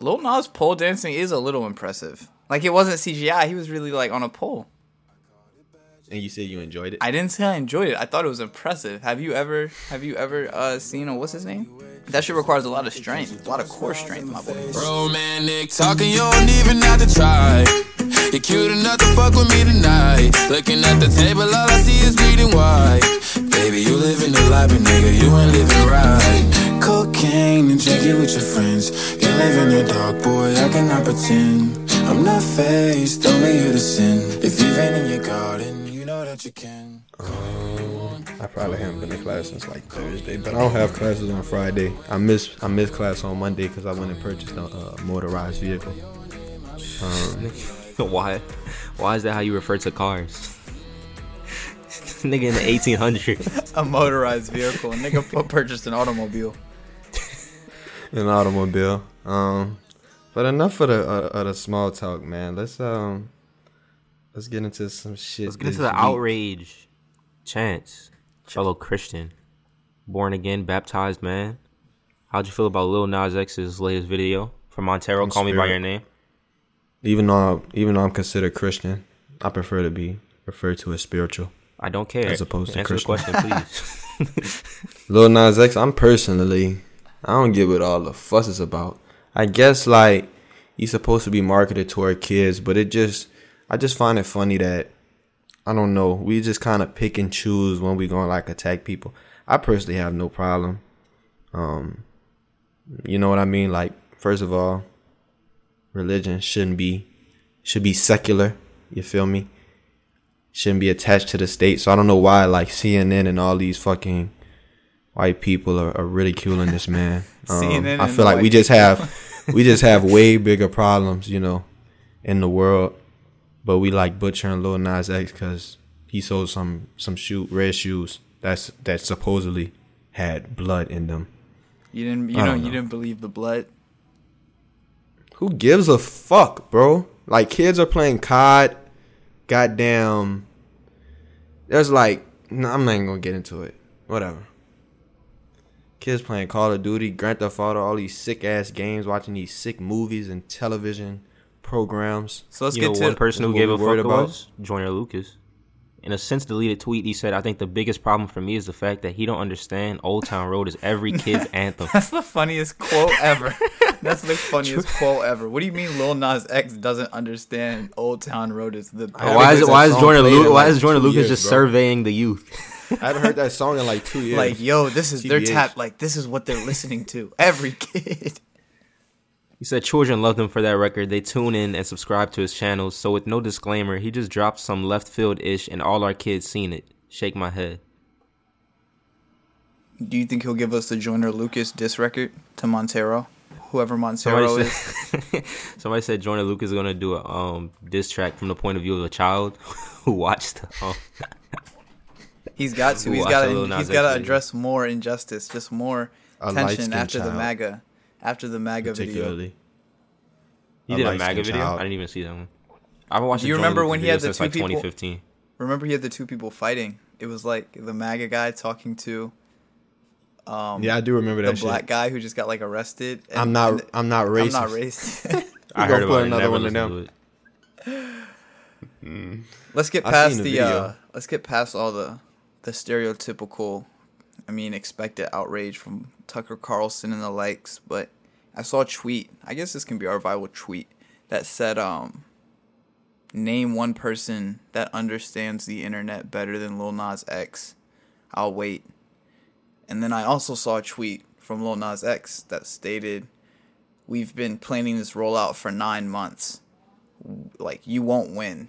Lil Nas pole dancing is a little impressive. Like it wasn't CGI. He was really like on a pole. And you said you enjoyed it. I didn't say I enjoyed it. I thought it was impressive. Have you ever have you ever uh, seen a what's his name? That shit requires a lot of strength, a lot of core strength, my boy. Romantic talking, you don't even have to try. You're cute enough to fuck with me tonight. Looking at the table, all I see is bleeding white. Baby, you living the life, but nigga, you ain't living right. Cocaine and drinking with your friends. You live in the dark, boy, I cannot pretend. I'm not faced, only you to sin. If you've been in your garden, you know that you can. I probably haven't been to class since like Thursday, but I don't have classes on Friday. I miss I missed class on Monday because I went and purchased a uh, motorized vehicle. Um, Why? Why is that how you refer to cars? Nigga in the 1800s. A motorized vehicle. Nigga purchased an automobile. an automobile. Um, but enough of the uh, of the small talk, man. Let's um, let's get into some shit. Let's get into the week. outrage. Chance, fellow Christian, born again, baptized man. How'd you feel about Lil Nas X's latest video from Montero? Call me by your name. Even though even though I'm considered Christian, I prefer to be referred to as spiritual. I don't care. As opposed to Answer the Christian. question, please. Lil Nas X, I'm personally, I don't get what all the fuss is about. I guess like he's supposed to be marketed toward kids, but it just, I just find it funny that I don't know. We just kind of pick and choose when we gonna like attack people. I personally have no problem. Um, you know what I mean? Like, first of all, religion shouldn't be should be secular. You feel me? Shouldn't be attached to the state. So I don't know why like CNN and all these fucking white people are, are ridiculing this man. Um, I feel like we just have we just have way bigger problems, you know, in the world. But we like butchering Lil Nas X because he sold some some shoe red shoes that's that supposedly had blood in them. You didn't you know, you didn't believe the blood. Who gives a fuck, bro? Like kids are playing COD. Goddamn. There's like, no, I'm not even gonna get into it. Whatever. Kids playing Call of Duty, Grand Theft Auto, all these sick ass games, watching these sick movies and television programs. So let's you get know, to one person who gave a fuck worried about. was Joyner Lucas. In a since deleted tweet, he said, "I think the biggest problem for me is the fact that he don't understand Old Town Road is every kid's anthem." That's the funniest quote ever. That's the funniest quote ever. What do you mean Lil Nas X doesn't understand Old Town Road is the why is it? Why that is song Lu- Why is Joyner two Lucas years, just bro. surveying the youth? I haven't heard that song in like two years. like, yo, this is their TBH. tap like this is what they're listening to. Every kid. He said children loved him for that record. They tune in and subscribe to his channels. So with no disclaimer, he just dropped some left field ish, and all our kids seen it. Shake my head. Do you think he'll give us the Joyner Lucas diss record to Montero? Whoever Somebody Montero is. said, somebody said Joyner Lucas is gonna do a um diss track from the point of view of a child who watched. Um, He's got to. Who He's watched got to. Nas He's X got to address more injustice, just more A tension light-skinned after the. MAGA, after the MAGA video. particularly. he A did a MAGA video. child. I didn't even see that one. I haven't watched. Do you remember when he had the two like people- 2015? Remember, he had the two people fighting. It was like the MAGA guy talking to um, Yeah, I do remember that. the that black guy who just got like arrested. and- I'm not. and- I'm not racist. I'm not racist. I heard about it. another Never one to listened it. let's get past the, the uh, let's get past all the the stereotypical, I mean, expected outrage from Tucker Carlson and the likes. But I saw a tweet. I guess this can be our viral tweet that said, um, "Name one person that understands the internet better than Lil Nas X." I'll wait. And then I also saw a tweet from Lil Nas X that stated, "We've been planning this rollout for nine months. Like you won't win."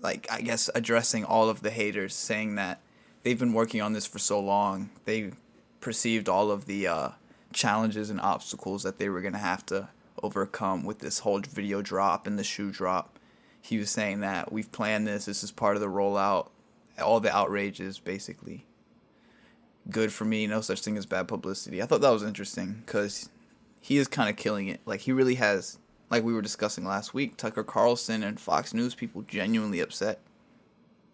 Like I guess addressing all of the haters, saying that they've been working on this for so long, they perceived all of the uh, challenges and obstacles that they were gonna have to overcome with this whole video drop and the shoe drop. He was saying that we've planned this. This is part of the rollout. All the outrages, basically good for me. No such thing as bad publicity. I thought that was interesting because he is kind of killing it. Like he really has, like we were discussing last week. Tucker Carlson and Fox News people genuinely upset.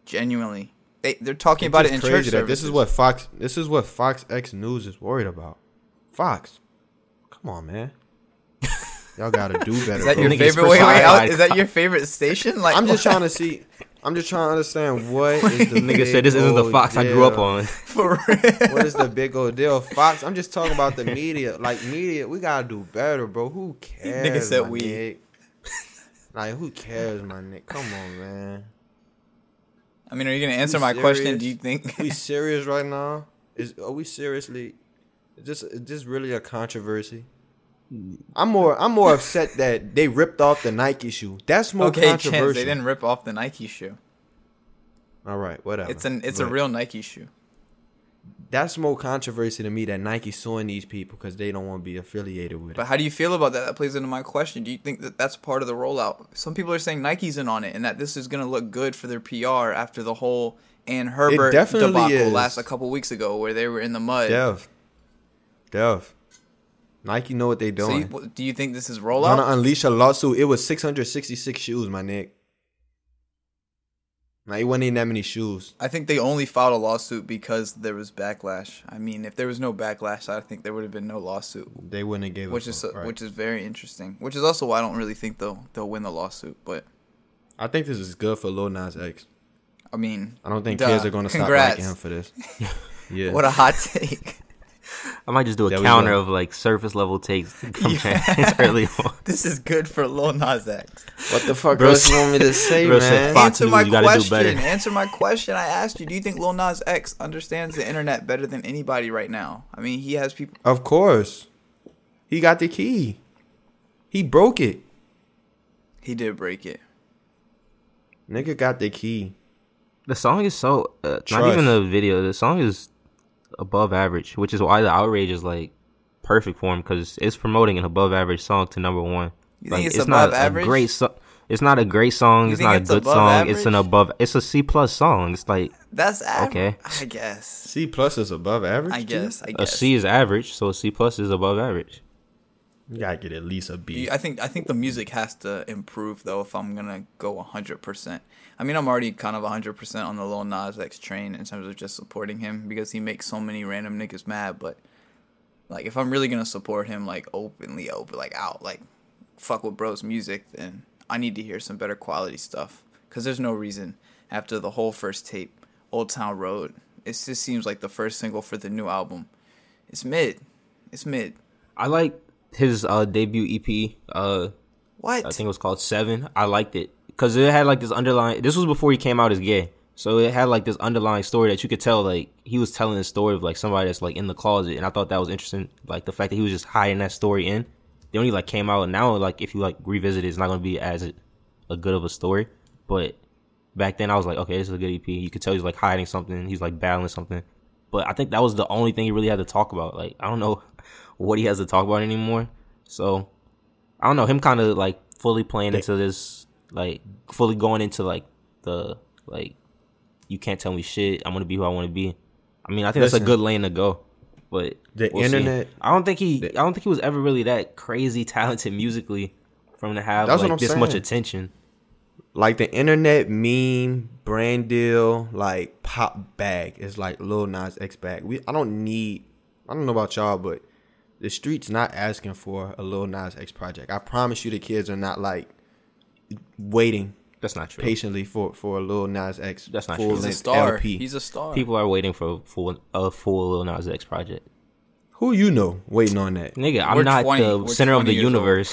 Genuinely, they they're talking about it in It's church crazy that services. this is what Fox. This is what Fox X News is worried about. Fox, come on, man. Y'all gotta do better. Is that bro. your favorite? Wait, wait, out- is that your favorite station? Like I'm just trying to see. I'm just trying to understand what is the Nigga said this isn't the old Fox I grew up on. for real. What is the big old deal? Fox. I'm just talking about the media. Like media, we gotta do better, bro. Who cares? Nigga said my we. nigga? Like who cares, my nigga? Come on, man. I mean, are you gonna answer my question? Do you think? We serious right now? Is are we seriously? Is this is this really a controversy? I'm more I'm more upset that they ripped off the Nike shoe. That's more okay, chance they didn't rip off the Nike shoe. All right, whatever. It's an it's a real Nike shoe. That's more controversy to me that Nike suing these people because they don't want to be affiliated with But how do you feel about that? That plays into my question. Do you think that that's part of the rollout? Some people are saying Nike's in on it, and that this is gonna look good for their PR after the whole Ann Herbert debacle is. last a couple weeks ago, where they were in the mud. Dev, Dev, Nike know what they So doing. you, do you think this is rollout? Gonna unleash a lawsuit. It was 666 shoes, my nick. Now it wasn't even that many shoes. I think they only filed a lawsuit because there was backlash. I mean, if there was no backlash, I think there would have been no lawsuit. They wouldn't have gave Which a is fuck, right. which is very interesting. Which is also why I don't really think they'll they'll win the lawsuit. But I think this is good for Lil Nas X. I mean, I don't think Duh. kids are gonna stop liking him for this. Yeah. what a hot take. I might just do a There counter of like surface level takes from Yeah. Early on. this is good for Lil Nas X. what the fuck Bro else you want me to say, bro said man? Fox Answer News, my you gotta do question. better. Answer my question. I asked you. Do you think Lil Nas X understands the internet better than anybody right now? I mean, he has people. Of course. He got the key. He broke it. He did break it. Nigga got the key. The song is so uh, not even the video. The song is above average, which is why the outrage is like perfect for him because it's promoting an above average song to number one. You like think it's not above average? a great song. It's not a great song. You it's think not a good above song. It's an above. It's a C plus song. It's like That's average. Okay. I guess. C plus is above average. I guess. I a guess. C is average, so a C plus is above average. You gotta get at least a B. You- I think I think the music has to improve though if I'm gonna go hundred percent. I mean I'm already kind of hundred percent on the Lil Nas X train in terms of just supporting him because he makes so many random niggas mad. But like if I'm really gonna support him like openly, open like out, like fuck with bro's music, then I need to hear some better quality stuff. Cause there's no reason after the whole first tape, Old Town Road, it just seems like the first single for the new album. It's mid. It's mid. I like his uh, debut EP. Uh, What? I think it was called Seven. I liked it because it had like this underlying. This was before he came out as gay, so it had like this underlying story that you could tell like he was telling the story of like somebody that's like in the closet, and I thought that was interesting. Like the fact that he was just hiding that story in. They only like came out and now. Like if you like revisit it, it's not gonna be as a, a good of a story. But back then, I was like, okay, this is a good EP. You could tell he's like hiding something. He's like battling something. But I think that was the only thing he really had to talk about. Like I don't know what he has to talk about anymore. So I don't know him kind of like fully playing into this, like fully going into like the like you can't tell me shit. I'm gonna be who I want to be. I mean, I think that's a good lane to go. But The we'll see. internet- I don't think he. I don't think he was ever really that crazy talented musically, from to have like this much attention. like the internet meme brand deal like pop bag is like Lil Nas X bag. We I don't need I don't know about y'all, but the streets not asking for a Lil Nas X project. I promise you, the kids are not like waiting That's not true. patiently for for a Lil Nas X That's not full true. He's a star. LP. He's a star. People are waiting for a full a full Lil Nas X project. Who you know waiting on that? Nigga, I'm We're not 20 the we're center of the universe.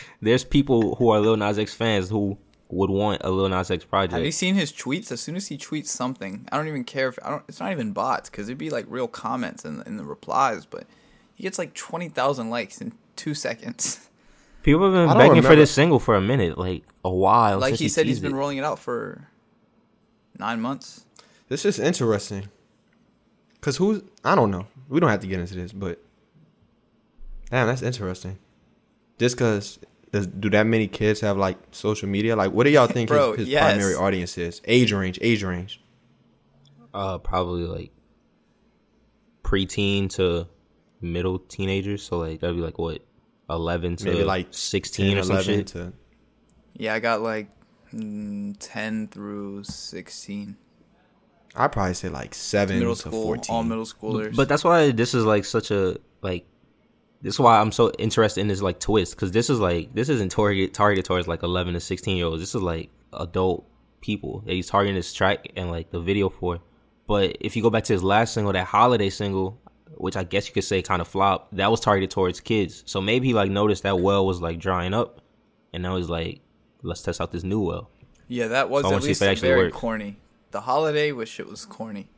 There's people who are Lil Nas X fans who would want a Lil Nas X project. Have you seen his tweets? As soon as he tweets something, I don't even care if I don't. It's not even bots because it'd be like real comments in, in the replies, but he gets like twenty thousand likes in two seconds. People have been don't begging for this single for a minute, like a while. like since he said, he's been it. rolling it out for nine months. This is interesting. Cause who's I don't know. We don't have to get into this, but damn, that's interesting. Just cause does, do that many kids have like social media? Like, what do y'all think Bro, his, his yes. primary audience is? Age range, age range. Uh, probably like preteen to middle teenagers. So like that'd be like what, eleven to Maybe like sixteen 10, or some 11 shit. to Yeah, I got like mm, ten through sixteen. I'd probably say like seven Middle to school, fourteen. all middle schoolers. But that's why this is like such a like this is why I'm so interested in this like twist because this is like this isn't targeted targeted towards like 11 to 16 year olds. This is like adult people that he's targeting this track and like the video for. But if you go back to his last single, that holiday single, which I guess you could say kind of flopped, that was targeted towards kids. So maybe he like noticed that well was like drying up, and now he's like, let's test out this new well. Yeah, that was So I at least actually very works. corny. The holiday wish it was corny.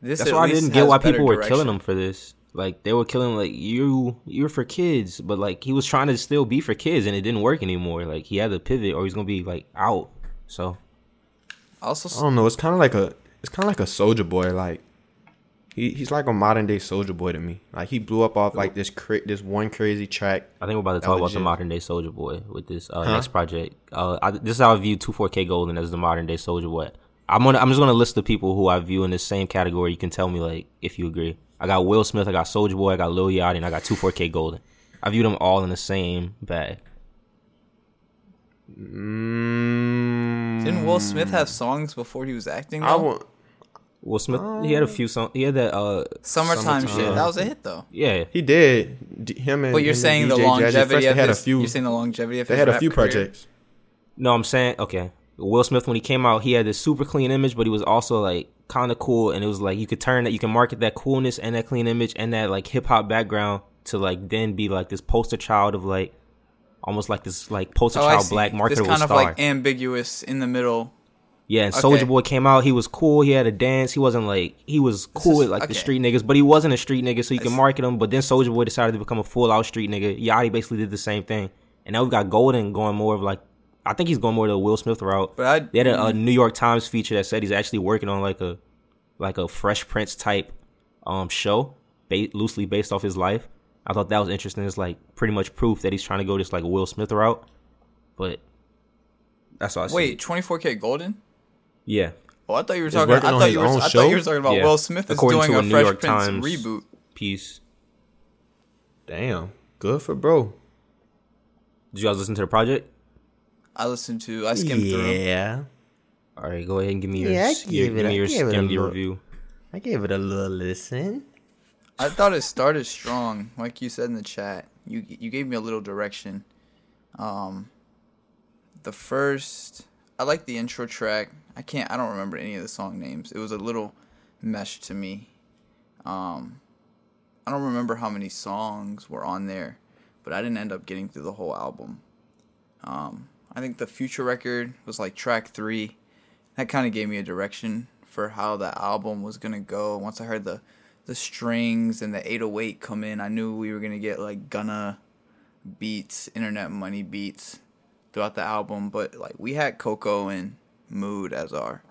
This That's why I didn't get why better people were direction. killing him for this. Like they were killing like you you're for kids, but like he was trying to still be for kids and it didn't work anymore. Like he had to pivot or he's gonna be like out. So Also, I don't know. It's kind of like a it's kind of like a Soulja Boy. Like he he's like a modern day Soulja Boy to me. Like he blew up off like this cra- this one crazy track. I think we're about to talk about legit. the modern day Soulja Boy with this uh, Huh? next project. Uh, I, this is how I view two four K Golden as the modern day Soulja Boy. I'm gonna I'm just gonna list the people who I view in the same category. You can tell me like if you agree. I got Will Smith, I got Soulja Boy, I got Lil Yachty, and I got two four K Golden. I view them all in the same bag. Mm, didn't Will Smith have songs before he was acting? I Though? want. Will Smith, he had a few songs. He had that. Uh, Summertime, shit. Summertime. That was a hit though. yeah, He did. D- Him and But you're and saying the DJ longevity Fresh, of they had his, a few. You're saying the longevity of They his had a few career? projects. No, I'm saying okay. Will Smith when he came out, he had this super clean image, but he was also like kind of cool, and it was like you could turn that, you can market that coolness and that clean image and that like hip hop background to like then be like this poster child of like almost like this like poster Oh, I child see. black This marketable kind of star. like ambiguous in the middle. Yeah, and okay. Soulja Boy came out, he was cool, he had a dance, he wasn't like he was cool is- with like the street niggas, but he wasn't a street nigga, so you can market him. But then Soulja Boy decided to become a full out street nigga. Yachty basically did the same thing, and now we've got Golden going more of like. I think he's going more to the Will Smith route. But I- they had a, a New York Times feature that said he's actually working on like a like a Fresh Prince type um show, ba- loosely based off his life. I thought that was interesting. It's like pretty much proof that he's trying to go this like Will Smith route. But that's all I see. Wait, 24K Golden? Yeah, Oh, I thought you were talking. working I thought you were. own I thought you were talking about Yeah. Will Smith is According doing to a, a New Fresh York Prince Times reboot. piece. Damn, good for bro. Did you guys listen to the project? I listened to. I skimmed through. 'em. Yeah, All right, go ahead and give me your Yeah, I s- gave give it a- me your gave it a skim your review. I gave it a little listen. I thought it started strong, like you said in the chat. You you gave me a little direction. Um, the first, I like the intro track. I can't. I don't remember any of the song names. It was a little mesh to me. Um, I don't remember how many songs were on there, but I didn't end up getting through the whole album. Um, I think the future record was like track three. That kind of gave me a direction for how the album was gonna go. Once I heard the the strings and the 808 come in, I knew we were gonna get like Gunna beats, internet money beats throughout the album. But like we had Coco and Mood as our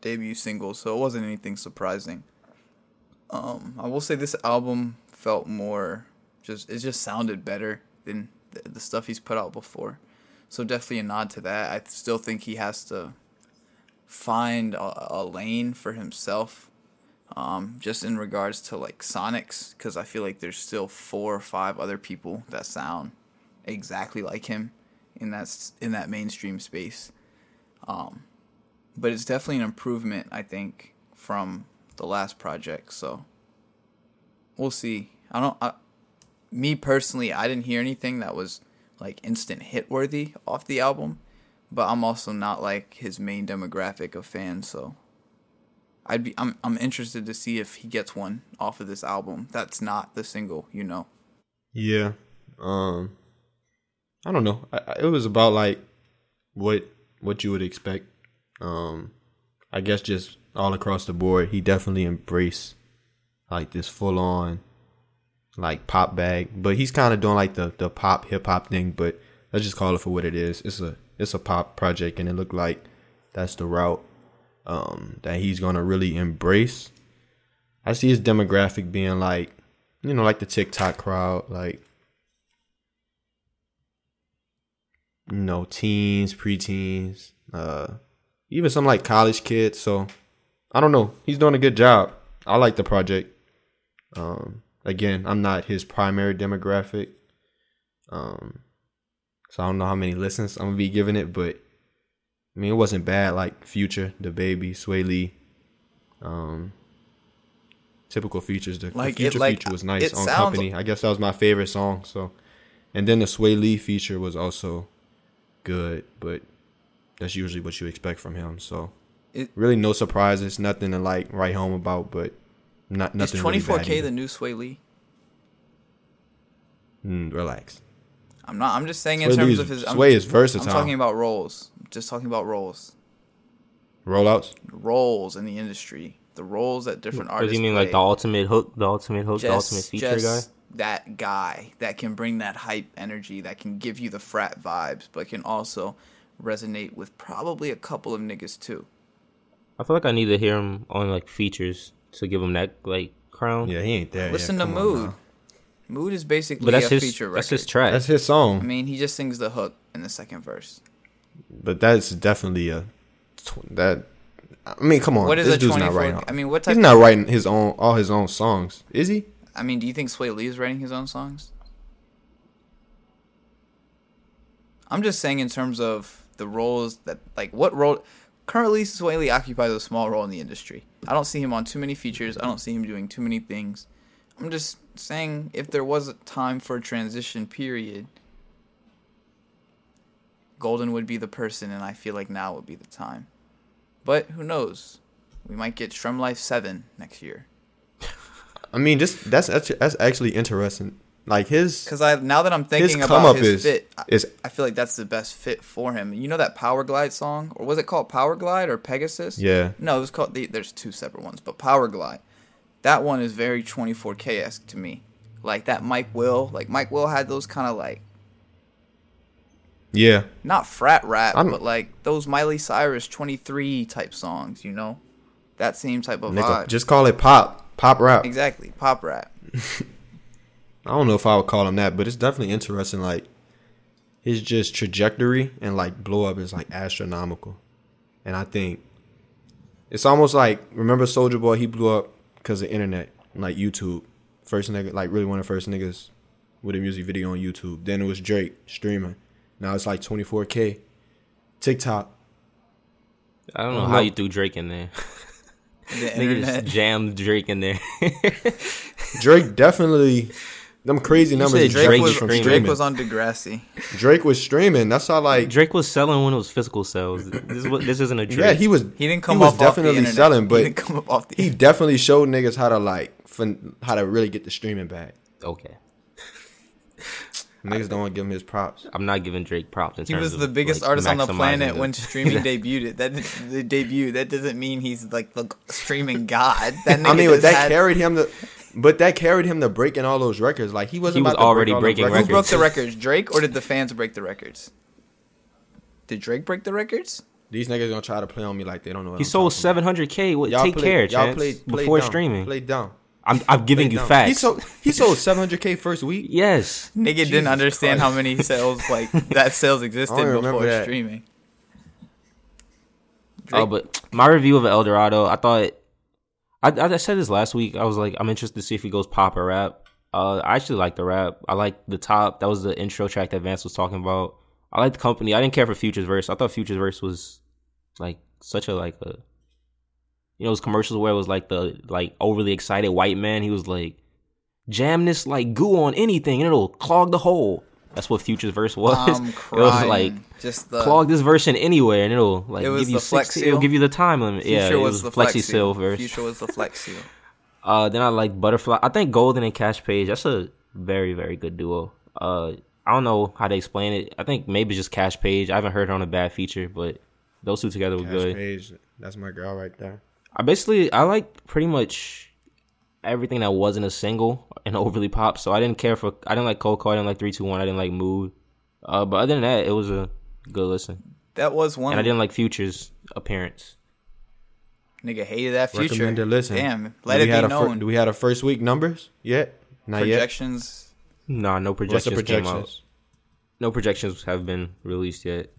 debut single, so it wasn't anything surprising. Um, I will say this album felt more just it just sounded better than the, the stuff he's put out before. So definitely a nod to that. I still think he has to find a, a lane for himself. Um, just in regards to like Sonics, because I feel like there's still four or five other people that sound exactly like him in that in that mainstream space. Um, but it's definitely an improvement, I think, from the last project. So we'll see. I don't. I, me personally, I didn't hear anything that was like instant hit worthy off the album, but I'm also not like his main demographic of fans, so I'd be I'm I'm interested to see if he gets one off of this album. That's not the single, you know. Yeah. Um I don't know. I, I, it was about like what what you would expect. Um I guess just all across the board, he definitely embraced like this full on like pop bag, but he's kind of doing like the the pop hip hop thing, but let's just call it for what it is. It's a it's a pop project and it looked like that's the route um that he's to really embrace. I see his demographic being like you know, like the TikTok crowd, like you know, teens, preteens, uh, even some like college kids. So I don't know. He's doing a good job. I like the project. Um, again, I'm not his primary demographic. Um, so I don't know how many listens I'm gonna be giving it, but I mean, it wasn't bad. Like Future, the baby, Swae Lee, um, typical features. The, the Like, it- future like, feature was nice on company. I guess that was my favorite song. So, and then the Swae Lee feature was also good, but that's usually what you expect from him. So, It- really no surprises, nothing to like write home about, but not nothing. really 24K bad the new Swae Lee? Mm, relax. I'm not. I'm just saying in terms Lee's- of his. I'm, Swae is I'm talking about roles. Just talking about roles. Rollouts. Roles in the industry. The roles that different Or artists. do you mean play. like the ultimate hook, the ultimate hook, the ultimate feature guy? Just that guy that can bring that hype energy, that can give you the frat vibes, but can also resonate with probably a couple of niggas too. I feel like I need to hear him on like features to give him that like crown. Yeah, he ain't there. Listen yet. to Come on Mood. Mood is basically but that's a his feature record. that's his track. That's his song. I mean, he just sings the hook in the second verse. But that's definitely a tw- that. I mean, come on. What is this a dude's 24? not writing. I mean, what type? He's not writing his own all his own songs, is he? I mean, do you think Swae Lee is writing his own songs? I'm just saying in terms of the roles that like what role currently Swae Lee occupies a small role in the industry. I don't see him on too many features. I don't see him doing too many things. I'm just saying if there was a time for a transition period, Golden would be the person, and I feel like now would be the time. But who knows? We might get SremmLife Seven next year. I mean, just that's that's actually interesting. Like his Because I now that I'm thinking his about his is fit, I, is I feel like that's the best fit for him. You know that Power Glide song, or was it called Power Glide or Pegasus? yeah. No, it was called. The, there's two separate ones, but Power Glide, that one is very 24K esque to me. Like that Mike Will, like Mike Will had those kind of like Yeah, not frat rap, I'm- but like those Miley Cyrus 23 type songs. You know, that same type of nigga, vibe. just call it pop, pop rap. exactly, pop rap. I don't know if I would call him that, but it's definitely interesting. Like his just trajectory and like blow up is like astronomical, and I think it's almost like remember Soulja Boy? He blew up because of internet, like YouTube. First nigga, like really one of the first niggas with a music video on YouTube. Then it was Drake streaming. Now it's like 24k. TikTok. I don't know how no. you threw Drake in there. The Nigga just jammed Drake in there. Drake definitely. Them crazy numbers. said is Drake was from Drake streaming. was on Degrassi. Drake was streaming. That's how like Drake was selling when it was physical sales. This is what this isn't a Drake. yeah he was He didn't come was up definitely off the internet. selling, he but didn't come up off the he definitely showed niggas how to like fin- how to really get the streaming back. okay. Niggas don't want to give him his props. I'm not giving Drake props. In He terms was of, the biggest like, artist on the planet the- when streaming debuted. It. That the debut. That doesn't mean he's like the streaming god. That nigga I mean, but that had- carried him to, but that carried him to breaking all those records. Like he wasn't. He was about to break already all those breaking Who records. broke the records? Drake or did the fans break the records? Did Drake break the records? These niggas gonna try to play on me like they don't know. What He I'm sold 700k. What? Y'all Take play- care, y'all Chance. play- play before down, streaming. Play down. I'm I'm giving Play you down. facts. He sold. He sold 700k first week. yes. Nigga Jesus didn't understand Christ. how many sales like that sales existed I don't remember before that. streaming. Oh, but my review of El Dorado, I thought, I, I said this last week. I was like, I'm interested to see if he goes pop or rap. Uh, I actually like the rap. I like the top. That was the intro track that Vance was talking about. I like the company. I didn't care for Future's verse. I thought Future's verse was like such a like a, you know, those commercials where it was like the like overly excited white man. He was like, jam this like goo on anything and it'll clog the hole. That's what Future's verse was. I'm it was like just the plug this verse in anywhere and it'll like It give you the Flex 60, it'll give you the time limit. yeah, Future it was was the Flexi flex Seal verse. Future was the flex seal. Uh, then I like Butterfly. I think Golden and Kaash Paige. That's a very very good duo. Uh, I don't know how to explain it. I think maybe just Kaash Paige. I haven't heard her on a bad feature, but those two together were Cash good. Page, that's my girl right there. I basically I like pretty much everything that wasn't a single and overly pop. So I didn't care for I didn't like Coco. I didn't like three two one. I didn't like Mood. Uh, but other than that, it was a good listen. That was one. And I didn't like Future's appearance. Nigga hated that future. Recommended listen. Damn, let do it we had be a fir- known. do we had a first week numbers yet? Not yet. Projections. Nah, no What's the projections came out. projections? No projections have been released yet.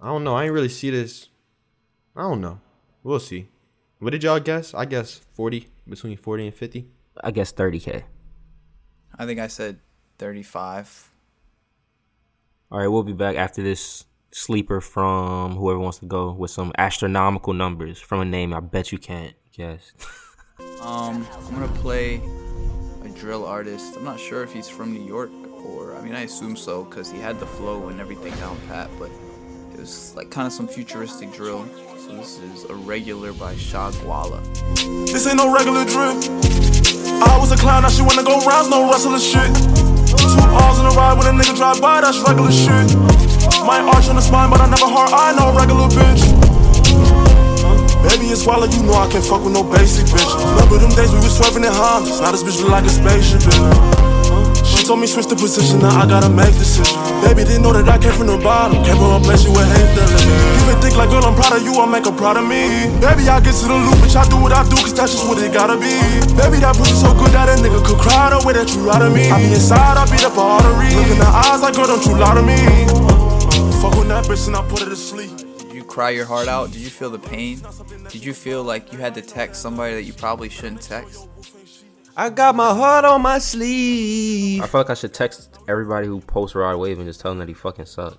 I don't know. I ain't really see this. I don't know. We'll see. What did y'all guess? I guess forty between forty and fifty. I guess 30k. I think I said thirty-five. All right, we'll be back after this sleeper from whoever wants to go with some astronomical numbers from a name I bet you can't guess. Um, I'm gonna play a drill artist. I'm not sure if he's from New York or I mean I assume so because he had the flow and everything down pat, but it was like kind of some futuristic drill. So this is a regular by Shagwala. This ain't no regular drill. I was a clown, now she wanna go rounds, no rustler shit. Two R's in a ride when a nigga drive by, that's regular shit. My arch on the spine, but I never hard eye, no regular bitch. Baby, it's swallow, you know I can't fuck with no basic bitch. Remember them days we was swerving in Hondas, now this bitch look like a spaceship, bitch. Told me switch the position, now I gotta make decisions. Baby didn't know that I came from the bottom, came from a place you would hate that. You been think like, girl, I'm proud of you, I'll make her proud of me. Baby, I get to the loop, bitch, I do what I do, cause that's just what it gotta be. Baby, that pussy so good that a nigga could cry the way that you lie to me. I be inside, I beat up a artery. Look in the eyes like, girl, don't you lie to me. Fuck with that bitch and I put her to sleep. Cry your heart out? Did you feel the pain? Did you feel like you had to text somebody that you probably shouldn't text? I got my heart on my sleeve. I feel like I should text everybody who posts Rod Wave and just tell them that he fucking sucks.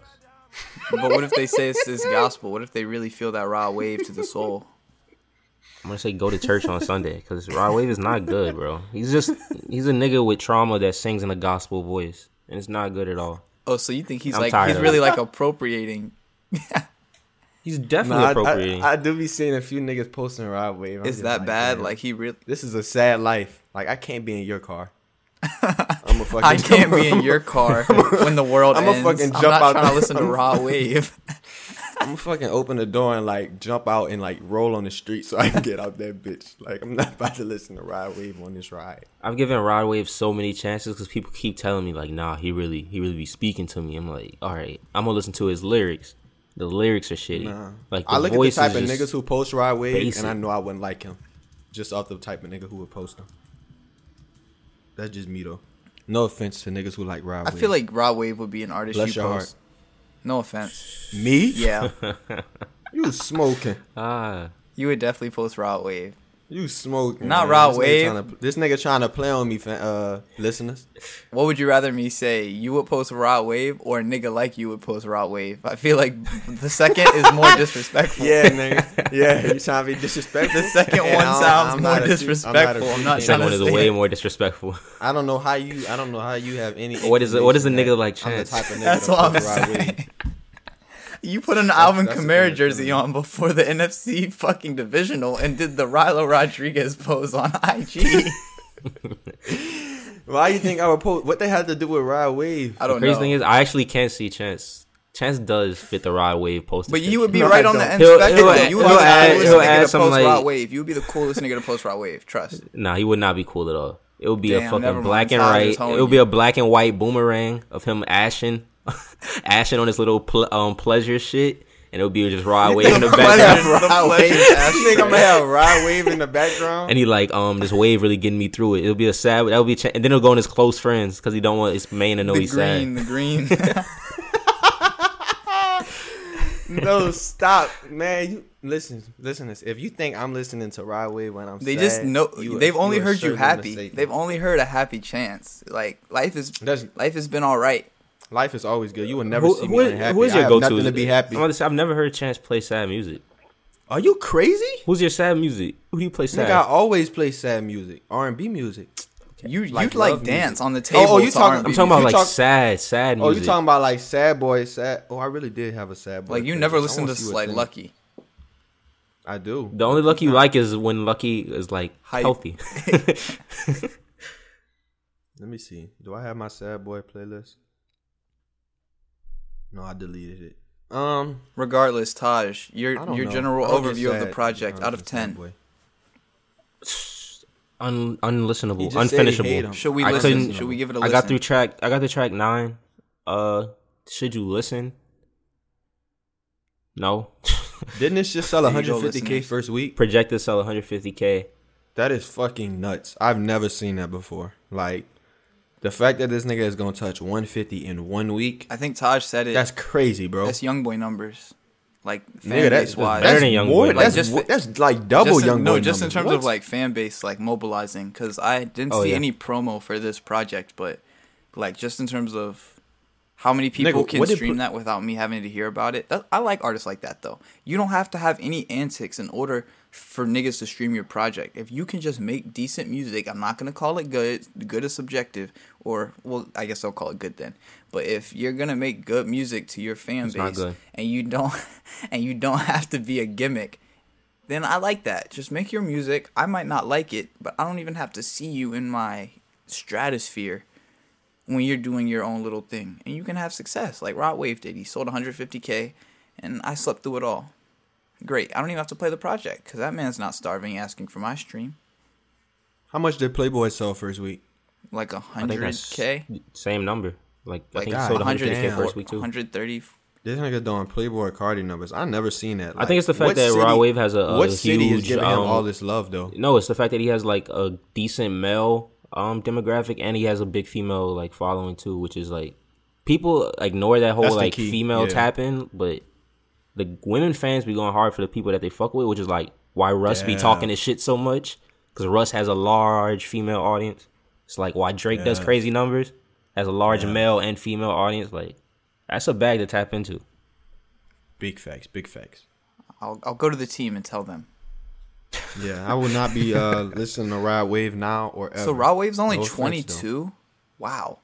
But what if they say it's this gospel? What if they really feel that Rod Wave to the soul? I'm gonna say go to church on Sunday because Rod Wave is not good, bro. He's just he's a nigga with trauma that sings in a gospel voice, and it's not good at all. Oh, so you think he's I'm like he's really it. like appropriating? He's Nah, definitely I, appropriating. I, I do be seeing a few niggas posting Rod Wave. I'm Is just that bad? damn. Like he really? this is a sad life. Like I can't be in your car. I'm a fucking. I can't be in your car when the world I'ma ends. fucking I'm jump not out trying to listen to Rod Wave. I'm gonna fucking open the door and like jump out and like roll on the street so I can get out that bitch. Like I'm not about to listen to Rod Wave on this ride. I've given Rod Wave so many chances because people keep telling me like, nah, he really he really be speaking to me. I'm like, all right, I'm gonna listen to his lyrics. The lyrics are shitty. Nah. Like the I look at the type of niggas who post Rod Wave basic. and I know I wouldn't like him. Just off the type of nigga who would post him. That's just me though. No offense to niggas who like Rod I Wave. feel like Rod Wave would be an artist Bless you your post. No offense. me. Yeah, You smoking. ah. you would definitely post Rod Wave. You smoking. Not man. Rod This nigga Wave. this nigga trying to play on me, fa- uh, listeners. What would you rather me say? You would post Rod Wave, or a nigga like you would post Rod Wave? I feel like the second is more disrespectful. Yeah, nigga. Yeah, you trying to be disrespectful? The second Yeah, one sounds I'm more not a- I'm not a disrespectful. I'm not appreciator. trying Second one is way more disrespectful. I don't know how you. I don't know how you have any. What is it- what is a nigga like that I'm the Chance? type of nigga That's to what I'm fuck Rod Wave. saying. You put an Alvin that's Kamara jersey feeling. on before the NFC fucking divisional and did the Rilo Rodriguez pose on IG. Why do you think I would post? What they had to do with Rod Wave? I don't know. crazy know. thing is, I actually can't see Chance. Chance does fit the Rod Wave post. but you would be No, right I on the don't. end He'll- spectrum. he'll though. add- You would be he'll the add- coolest he'll nigga to post like- Rod Wave. You would be the coolest nigga to post Rod Wave. Trust. Nah, he would not be cool at all. It would be a fucking black mind. and white. holding It would be a black and white boomerang of him ashing, ashing on his little ple- um pleasure shit, and it'll be just Rod Wave in the background. The Rod Wave. You think I'm gonna have Rod Wave in the background? And he like, um, this wave really getting me through it. It'll be a sad. That'll be, a cha- and then it'll go on his close friends because he don't want his main to know The he's green, sad. the green. no, stop, man. You listen, listen. to this. If you think I'm listening to Rod Wave when I'm they sad, just know. you they've only you are heard you happy. mistaken. They've only heard a happy chance. Like life is. That's- life has been all right. Life is always good. You will never Who, see me who, unhappy. who is I your have go-to? Nothing to be happy. I'm say, I've never heard Chance play sad music. Are you crazy? Who's your sad music? Who do you play sad? Nigga, I always play sad music, R and B music. You Like you like dance music. on the oh, table. oh, you to talking- R&B I'm talking about You like talk- sad, sad Oh, music. you talking about like sad boy, sad? Oh, I really did have a sad boy. Like you playlist. never listen wanna to like. Lucky. I do. The only lucky you like is when Lucky is like Hype. healthy. Let me see. Do I have my sad boy playlist? No, I deleted it. Um, Regardless, Taj, your your know. general I don't overview of the project out of ten. boy. Un- unlistenable, He just said he hate unfinishable. 'em. Should we I listen? Should we give it a I listen? got through track. I got the track nine. Uh, should you listen? No. Didn't this just sell There you go, 150k first week? Projected sell 150k. That is fucking nuts. I've never seen that before. Like the fact that this nigga is gonna touch 150 in one week. I think Taj said it. That's crazy, bro. That's young boy numbers, like fan Nigga, that's, base wise. better that's than Young more- Boy That's, numbers. wo- Like, that's like double just in- young boy. no, just in terms What? of like fan base, like mobilizing. Because I didn't Oh, see yeah. any promo for this project, but like just in terms of How many people Nigga, can what did stream pl- that without me having to hear about it? That, I like artists like that though. You don't have to have any antics in order for niggas to stream your project. If you can just make decent music, I'm not gonna call it good. Good is subjective, or well, I guess I'll call it good then. But if you're gonna make good music to your fan It's base, and you don't, and you don't have to be a gimmick, then I like that. Just make your music. I might not like it, but I don't even have to see you in my stratosphere when you're doing your own little thing. And you can have success like Rod Wave did. He sold 150K, and I slept through it all. Great. I don't even have to play the project because that man's not starving asking for my stream. How much did Playboi sell first week? Like I think that's 100K? same number. Like, I Like think he sold 100 150k first week too. 130. This nigga doing Playboi Carti numbers. I never seen that. I think it's the fact what that Rod Wave has a- a what city is huge, giving him um, all this love though? No, it's the fact that he has like a decent male um demographic and he has a big female like following too, which is like people ignore that whole That's like key, female yeah. tap in, but the women fans be going hard for the people that they fuck with, which is like why Russ be talking this shit so much because Russ has a large female audience. It's like why Drake does crazy numbers, has a large Yeah. male and female audience. Like that's a bag to tap into. Big facts, big facts. I'll, I'll go to the team and tell them. Yeah, I will not be uh listening to Rod Wave now or ever. So Rod Wave's only No 22? Wow.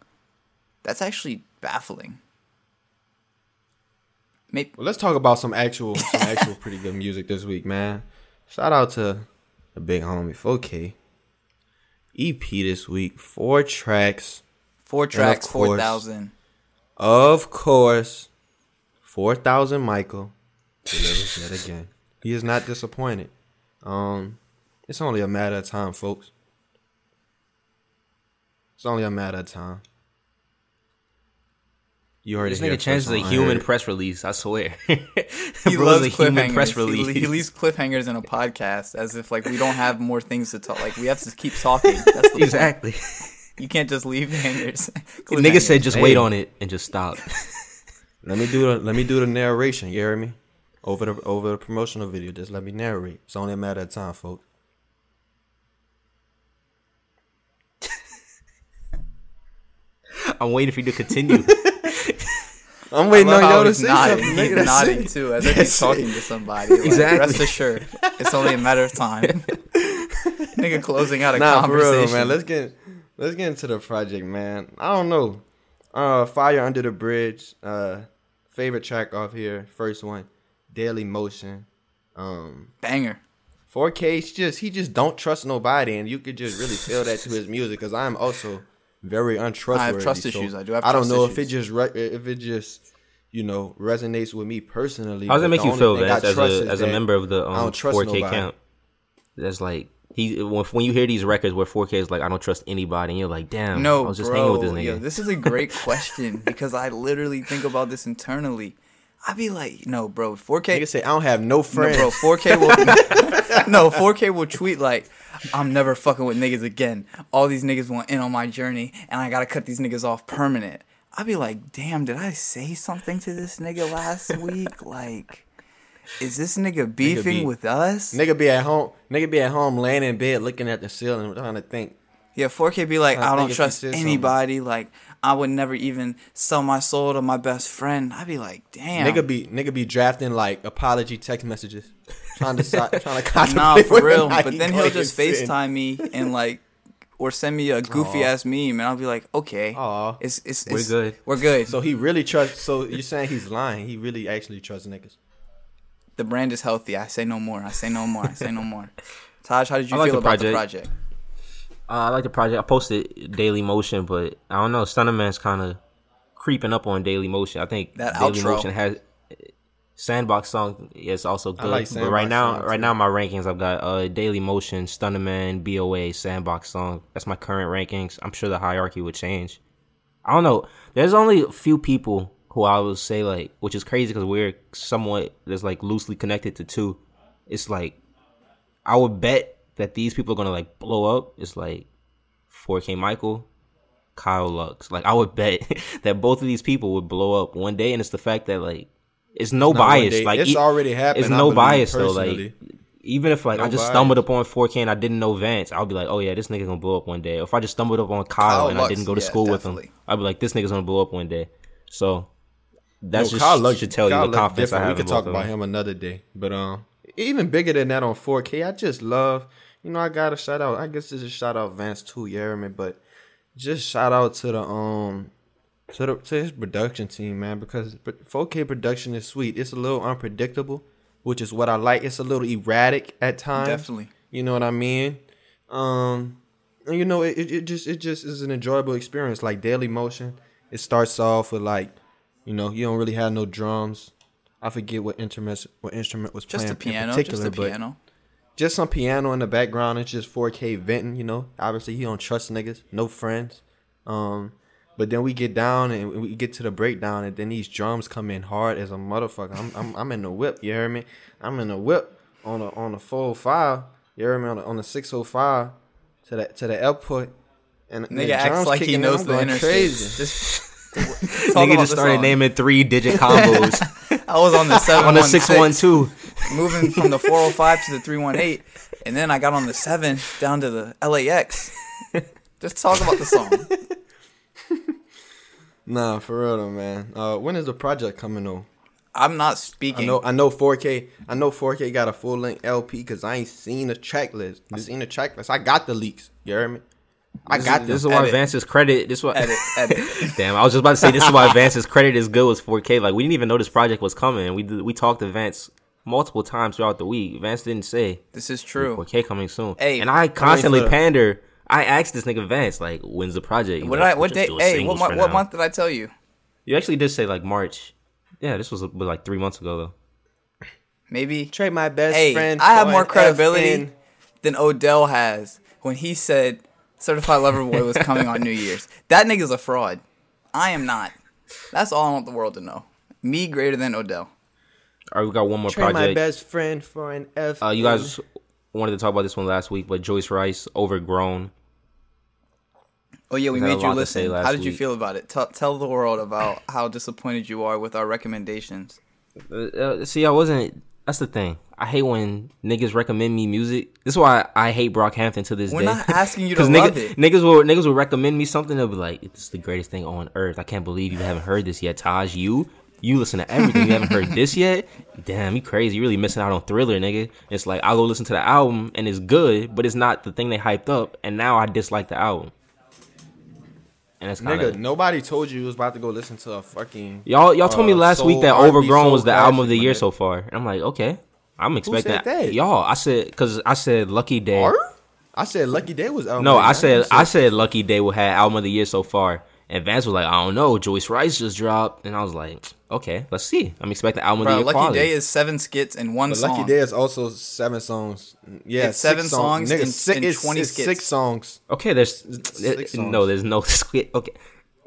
That's actually baffling. Maybe, Well, let's talk about some actual, some actual pretty good music this week, man. Shout out to the big homie 4K. EP this week, four tracks. four tracks, course. 4,000. Of course, 4,000 Michael delivers yet again. He is not disappointed. Um, it's only a matter of time, folks. It's only a matter of time. You heard This it here nigga chances first a human press release. I swear. He Bro's loves a human cliffhangers. press He- release. He, leaves cliffhangers in a podcast as if like we don't have more things to talk. Like we have to keep talking. That's the point. exactly. You can't just leave hangers. Nigga said just wait on it and just stop. Let me do the let me do the narration. You hear me? Over the over the promotional video, just let me narrate. It's only a matter of time, folks. I'm waiting for you to continue. I'm waiting on y'all to say nodding. something. He's. That's nodding it. too, as if he's That's talking it. to somebody. Like, Exactly. Rest assured, it's only a matter of time. Nigga closing out a Nah, conversation. real, man. Let's get let's get into the project, man. I don't know. Uh, Fire Under the Bridge. Uh, favorite track off here. First one, Daily Motion. Um, Banger. 4K. He's just he just don't trust nobody, and you could just really feel that to his music. Because I'm also very untrustworthy. I have trust so issues. I do have I don't trust know if it just re- if it just you know resonates with me personally. How does but that make you feel, thing Vance, as a as a member of the I um, don't trust 4K nobody. count? That's like he when, when you hear these records where 4K is like I don't trust anybody, and you're like, damn, No, I was just bro. hanging with this nigga. Yo, this is a great question because I literally think about this internally. I'd be like, no, bro, 4K. Nigga say I don't have no No, friends. bro, 4K will no 4K will tweet like, "I'm never fucking with niggas again. All these niggas want in on my journey, and I gotta cut these niggas off permanent." I'd be like, "Damn, did I say something to this nigga last week? Like, is this nigga beefing be- with us?" Nigga be at home. Nigga be at home, laying in bed, looking at the ceiling, trying to think. Yeah, 4K be like, I I, don't trust anybody. Like, I would never even sell my soul to my best friend. I'd be like, damn. Nigga be nigga be drafting like apology text messages, trying to si- trying to contemplate. nah, for real. But then he'll just get sent. FaceTime me and like, or send me a goofy ass meme, and I'll be like, okay, Aw. it's it's, We're it's good. We're good. So he really trusts. So you're saying he's lying? He really actually trusts niggas. the brand is healthy. I say no more. I say no more. I say no more. Taj, how did you like feel the about the project. project? Uh, I like the project. I posted Daily Motion, but I don't know. Stunner Man's kind of creeping up on Daily Motion. I think That Daily outro. Motion has Sandbox song is also good. like but right now, right now, my rankings I've got uh Daily Motion, Stunner Man, BOA, Sandbox song. That's my current rankings. I'm sure the hierarchy would change. I don't know. There's only a few people who I would say like, which is crazy because we're somewhat that's like loosely connected to two. It's like I would bet that these people are gonna like blow up. It's like 4K Michael, Kyle Lux. Like I would bet that both of these people would blow up one day, and it's the fact that like it's no one bias. Like it's e- already happened. It's no bias though. Like even if like No I just bias. stumbled upon 4K and I didn't know Vance, I'll be like, oh yeah, this nigga gonna blow up one day. Or if I just stumbled up on Kyle, Kyle and I didn't go to yeah, school with definitely. him, I'd be like, this nigga's gonna blow up one day. So that's Yo, just Kyle look- should tell Kyle you the confidence I have. We could talk about him another day, but um, even bigger than that on 4K. I just love, you know, I gotta shout out. I guess this is shout out Vance too, hear me? But just shout out to the um, to the to his production team, man, because 4K production is sweet. It's a little unpredictable, which is what I like. It's a little erratic at times. Definitely. You know what I mean? Um, and you know, it, it, it just it just is an enjoyable experience. Like Daily Motion, it starts off with like, you know, you don't really have no drums. I forget what instrument what instrument was Just playing a piano, in particular, just but piano. Just some piano in the background. It's just 4K venting. You know, obviously he don't trust niggas, no friends. Um, but then we get down and we get to the breakdown, and then these drums come in hard as a motherfucker. I'm I'm, I'm in the whip. You hear me? I'm in the whip on a on a four five. You hear me on the, on oh five to the to the output. And Nigga acts like he kicking in, knows the interstate. crazy. Just Nigga just started naming three digit combos I was on the seven on the six one two. moving from the 405 to the 318, and then I got on the seven down to the LAX. Just talk about the song. Nah, for real though, man. Uh, when is the project coming on? I'm not I speaking. know, I know, 4K. I know 4K got a full length LP because I ain't seen the track list. I seen the track list. I got the leaks. You heard me? I This, got is- this. this is why Edit. Vance's credit. This why Edit, edit. Damn, I was just about to say this is why Vance's credit is good was 4K. Like we didn't even know this project was coming. We we talked to Vance multiple times throughout the week. Vance didn't say This is true. 4K coming soon. Hey, and I constantly for the- pander. I asked this nigga Vance like, when's the project? He's What did like, I? What day? Hey, what, mo- what month did I tell you? You actually did say like March. Yeah, this was like three months ago though. Maybe. Trade my best Hey, friend. I have more credibility FN. than Odell has when he said Certified Lover Boy was coming on New Year's. That nigga's a fraud. I am not. That's all I want the world to know. Me greater than Odell. All right, we got one more Trade my best friend for an F. Uh, you guys wanted to talk about this one last week, but Joyce Wrice, overgrown. Oh yeah, we We had a made you lot to say listen. How did you week. feel about it? Tell tell the world about how disappointed you are with our recommendations. Uh, uh, see, I wasn't. That's the thing. I hate when niggas recommend me music. This is why I hate Brockhampton to this day. We're not asking you to 'Cause love it. Niggas will niggas will recommend me something. They'll be like, "This is the greatest thing on earth." I can't believe you haven't heard this yet, Taj. You you listen to everything. You haven't heard this yet. Damn, you crazy. You really missing out on Thriller, nigga. It's like I'll go listen to the album and it's good, but it's not the thing they hyped up. And now I dislike the album. And it's kind Nigga, of nobody told you you was about to go listen to a fucking. Y'all, y'all told me uh, last week that Overgrown was the album of the year nigga. so far. And I'm like, okay, I'm expecting said that? Y'all, I said because I said Lucky Daye. Or? I said Lucky Daye was album. No, I said I said Lucky Daye will have album of the year so far. And Vance was like, I don't know. Joyce Wrice just dropped, and I was like, okay, let's see. I'm expecting album Bro, of the year. Lucky quality. Day is seven skits and one But song. Lucky Daye is also seven songs. Yeah, It's seven six songs Nigga, and- six, and it's, 20 it's skits. Six songs. okay, there's Six it- no, there's no skit. Okay,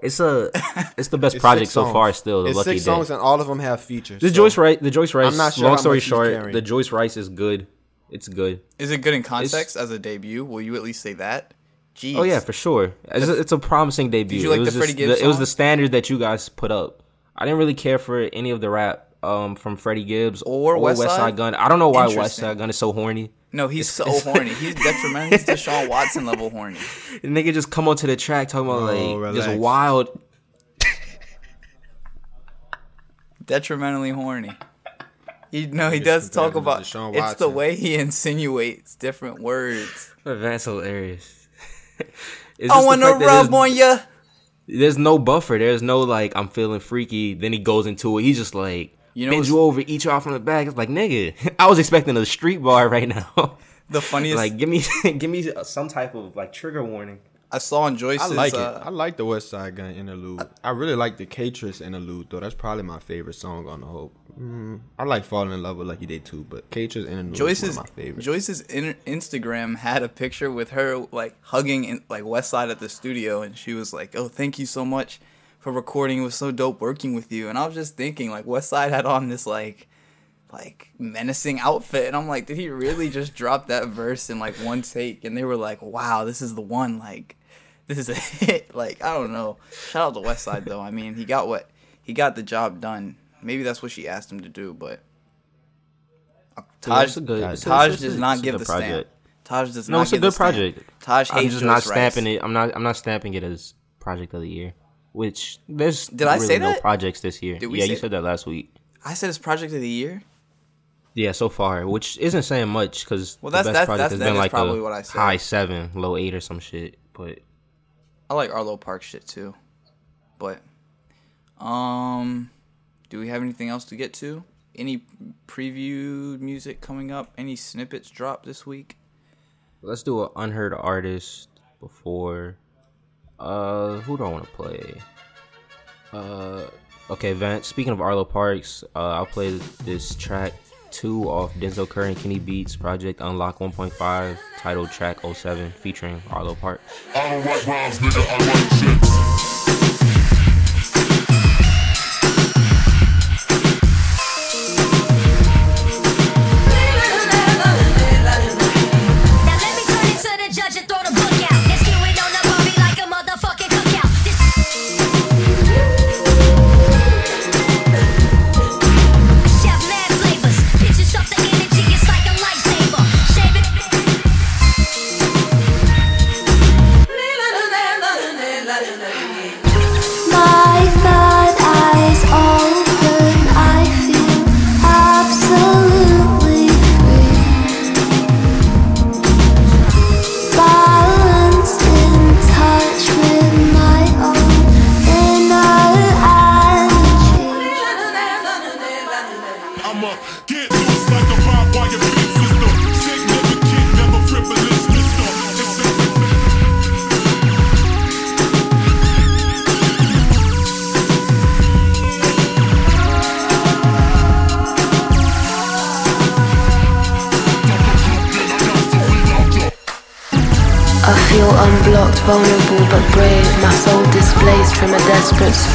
it's a it's the best It's project so far. Still, the it's Lucky six Day. songs and all of them have features. The so- Joyce Wrice, the Joyce Wrice. I'm not sure long story short, the Joyce Wrice is good. It's good. Is it good in context as a debut? Will you at least say that? Jeez. Oh yeah, for sure. It's, a, it's a promising debut. Did you like it was the Freddie Gibbs the- It was the standard that you guys put up. I didn't really care for any of the rap um, from Freddie Gibbs Or West Side? Gun. I don't know why Westside Gunn is so horny. No, he's so horny. He's detrimental. He's Deshaun Watson level horny. The nigga just come onto the track talking about Bro, like just wild. Detrimentally horny. You know he does talk about. It's the way he insinuates different words. That's hilarious. It's I just the want to rub on you. There's no buffer. There's no like I'm feeling freaky. Then he goes into it. He's just like You know bend you over, eat you out from the back. It's like nigga, I was expecting a street bar right now. The funniest. like give me give me some type of like trigger warning. I saw on Joyce's. I like uh, it. I like the Westside Gunn interlude. I really like the Catress interlude though. That's probably my favorite song on the whole. Mm, I like falling in love with Lucky Daye too, but Catress interlude Joyce's is one of my favorites. Joyce's in- Instagram had a picture with her like hugging in, like West Side at the studio, and she was like, "Oh, thank you so much for recording. It was so dope working with you." And I was just thinking, like West Side had on this like like menacing outfit, and I'm like, did he really just drop that verse in like one take? And they were like, "Wow, this is the one." Like, this is a hit. Like, I don't know. Shout out to Westside though. I mean, he got what he got the job done. Maybe that's what she asked him to do, but. Taj, good- Taj does not give the stamp. Taj does No, not it's a good stamp. project. Taj I'm hates just Joyce not Rice. stamping it. I'm not. I'm not stamping it as project of the year. which there's Did I really say no that? projects this year. Yeah, you said that last week. I said it's project of the year. Yeah, so far, which isn't saying much because Well, the that's- best that's- project that's- has been like probably a what I said. high seven, low eight or some shit. But I like Arlo Park shit too, but um, do we have anything else to get to? Any preview music coming up? Any snippets dropped this week? let's do an unheard artist before. Uh, who do I want to play? Uh, okay, Vance. Speaking of Arlo Parks, uh, I'll play this track two off Denzel Curry and Kenny Beats project Unlocked 1.5, titled track 07, featuring Arlo Parks. My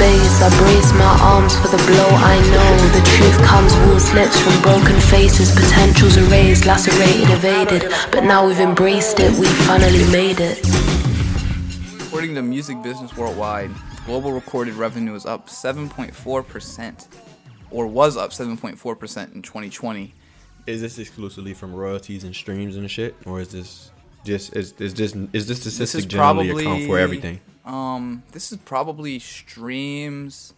space. I brace my arms for the blow. I know the truth comes, wounds lips from broken faces. Potentials erased, lacerated, evaded. But now we've embraced it, we finally made it. According to Music Business Worldwide, global recorded revenue is up 7.4%, or was up 7.4% in 2020. Is this exclusively from royalties and streams and shit, or is this just is is this is this This statistic is generally probably account for everything? Um, this is probably streams.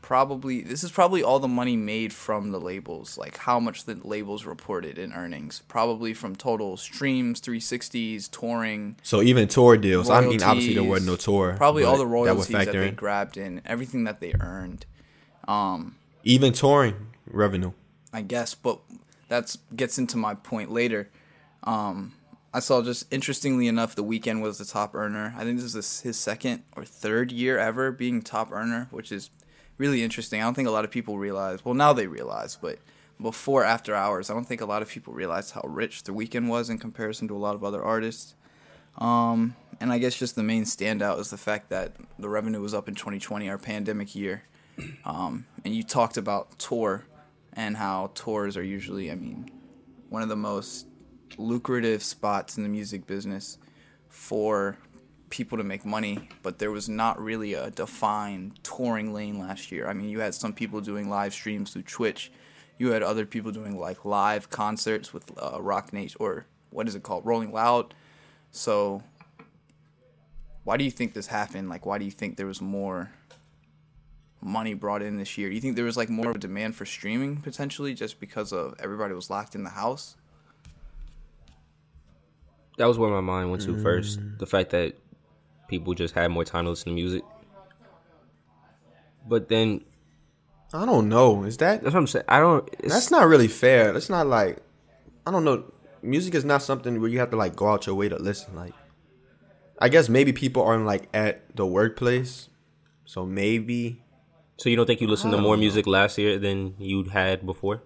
Probably this is probably all the money made from the labels, like how much the labels reported in earnings. Probably from total streams, 360s, touring, So even tour deals. I mean, obviously there wasn't no tour. Probably all the royalties that, factor they in. grabbed in, everything that they earned. Um, even touring revenue. I guess, but that's gets into my point later. Um, I saw just interestingly enough, the Weeknd was the top earner. I think this is his second or third year ever being top earner, which is really interesting. I don't think a lot of people realize. Well, now they realize, but before after hours, I don't think a lot of people realized how rich the Weeknd was in comparison to a lot of other artists. Um, and I guess just the main standout is the fact that the revenue was up in 2020, our pandemic year. Um, and you talked about tour and how tours are usually, I mean, one of the most lucrative spots in the music business for people to make money, but there was not really a defined touring lane last year. I mean, you had some people doing live streams through Twitch. You had other people doing like live concerts with uh, Roc Nation or what is it called, Rolling Loud. So, why do you think this happened? Like, why do you think there was more money brought in this year? Do you think there was like more of a demand for streaming potentially just because of everybody was locked in the house? That was where my mind went to first. Mm. The fact that people just had more time to listen to music. But then I don't know. Is that that's what I'm saying. I don't. That's not really fair. That's not like I don't know. Music is not something where you have to like go out your way to listen. Like I guess maybe people aren't like at the workplace, so maybe So you don't think you listened to more music last year than you had before?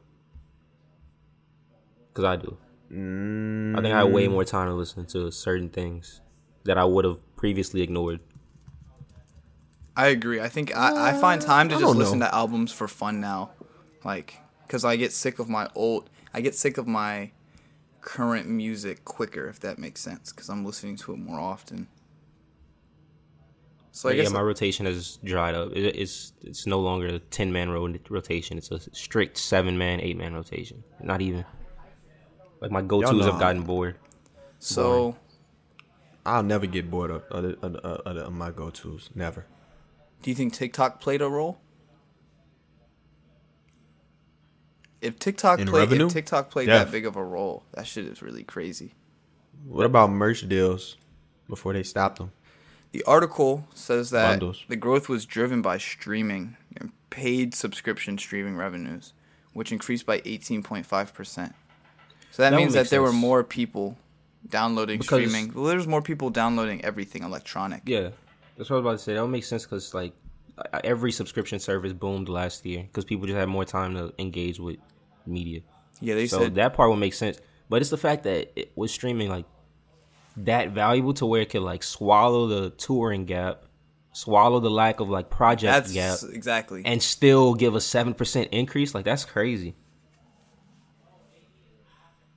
Because I do. Mm. I think I had way more time to listen to certain things that I would have previously ignored. I agree. I think I, I find uh, time to I just listen know. to albums for fun now, like because I get sick of my old. I get sick of my current music quicker, if that makes sense, because I'm listening to it more often. So I yeah, guess my rotation has dried up. It, it's it's no longer a ten man ro- rotation. It's a strict seven man, eight man rotation. Not even. Like my go tos have gotten bored. so. I'll never get bored of, of, of, of, of my go tos. Never. Do you think TikTok played a role? If TikTok In played, if TikTok played Yeah. that big of a role, that shit is really crazy. What about merch deals before they stopped them? The article says that Bundles. the growth was driven by streaming and paid subscription streaming revenues, which increased by 18.5%. So that, That means that there were more people downloading Because- streaming. Well, there's more people downloading everything electronic. Yeah, that's what I was about to say. That would make sense because like every subscription service boomed last year because people just had more time to engage with media. Yeah, they so said that part would make sense. But it's the fact that it was streaming like that valuable to where it could like swallow the touring gap, swallow the lack of like project that's gap, exactly. and still give a seven percent increase. Like that's crazy.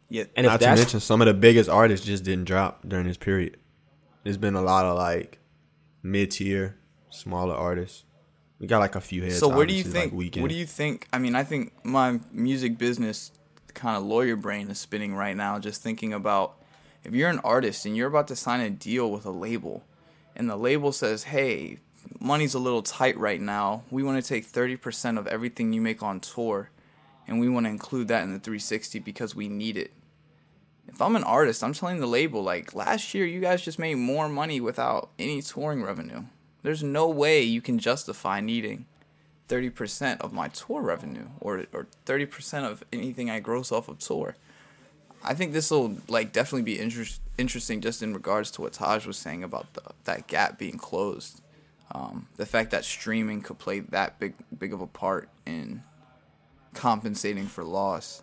Yeah, And if Not to mention some of the biggest artists just didn't drop during this period. There's been a lot of like mid tier, smaller artists. We got like a few heads. So where do you think? Like what do you think? I mean, I think my music business kind of lawyer brain is spinning right now, just thinking about if you're an artist and you're about to sign a deal with a label, and the label says, "Hey, money's a little tight right now. We want to take thirty percent of everything you make on tour, and we want to include that in the 360 because we need it." If I'm an artist, I'm telling the label like last year you guys just made more money without any touring revenue. There's no way you can justify needing 30% of my tour revenue or or 30% of anything I gross off of tour. I think this will like definitely be interest, interesting just in regards to what Taj was saying about the, that gap being closed. Um, the fact that streaming could play that big big of a part in compensating for loss.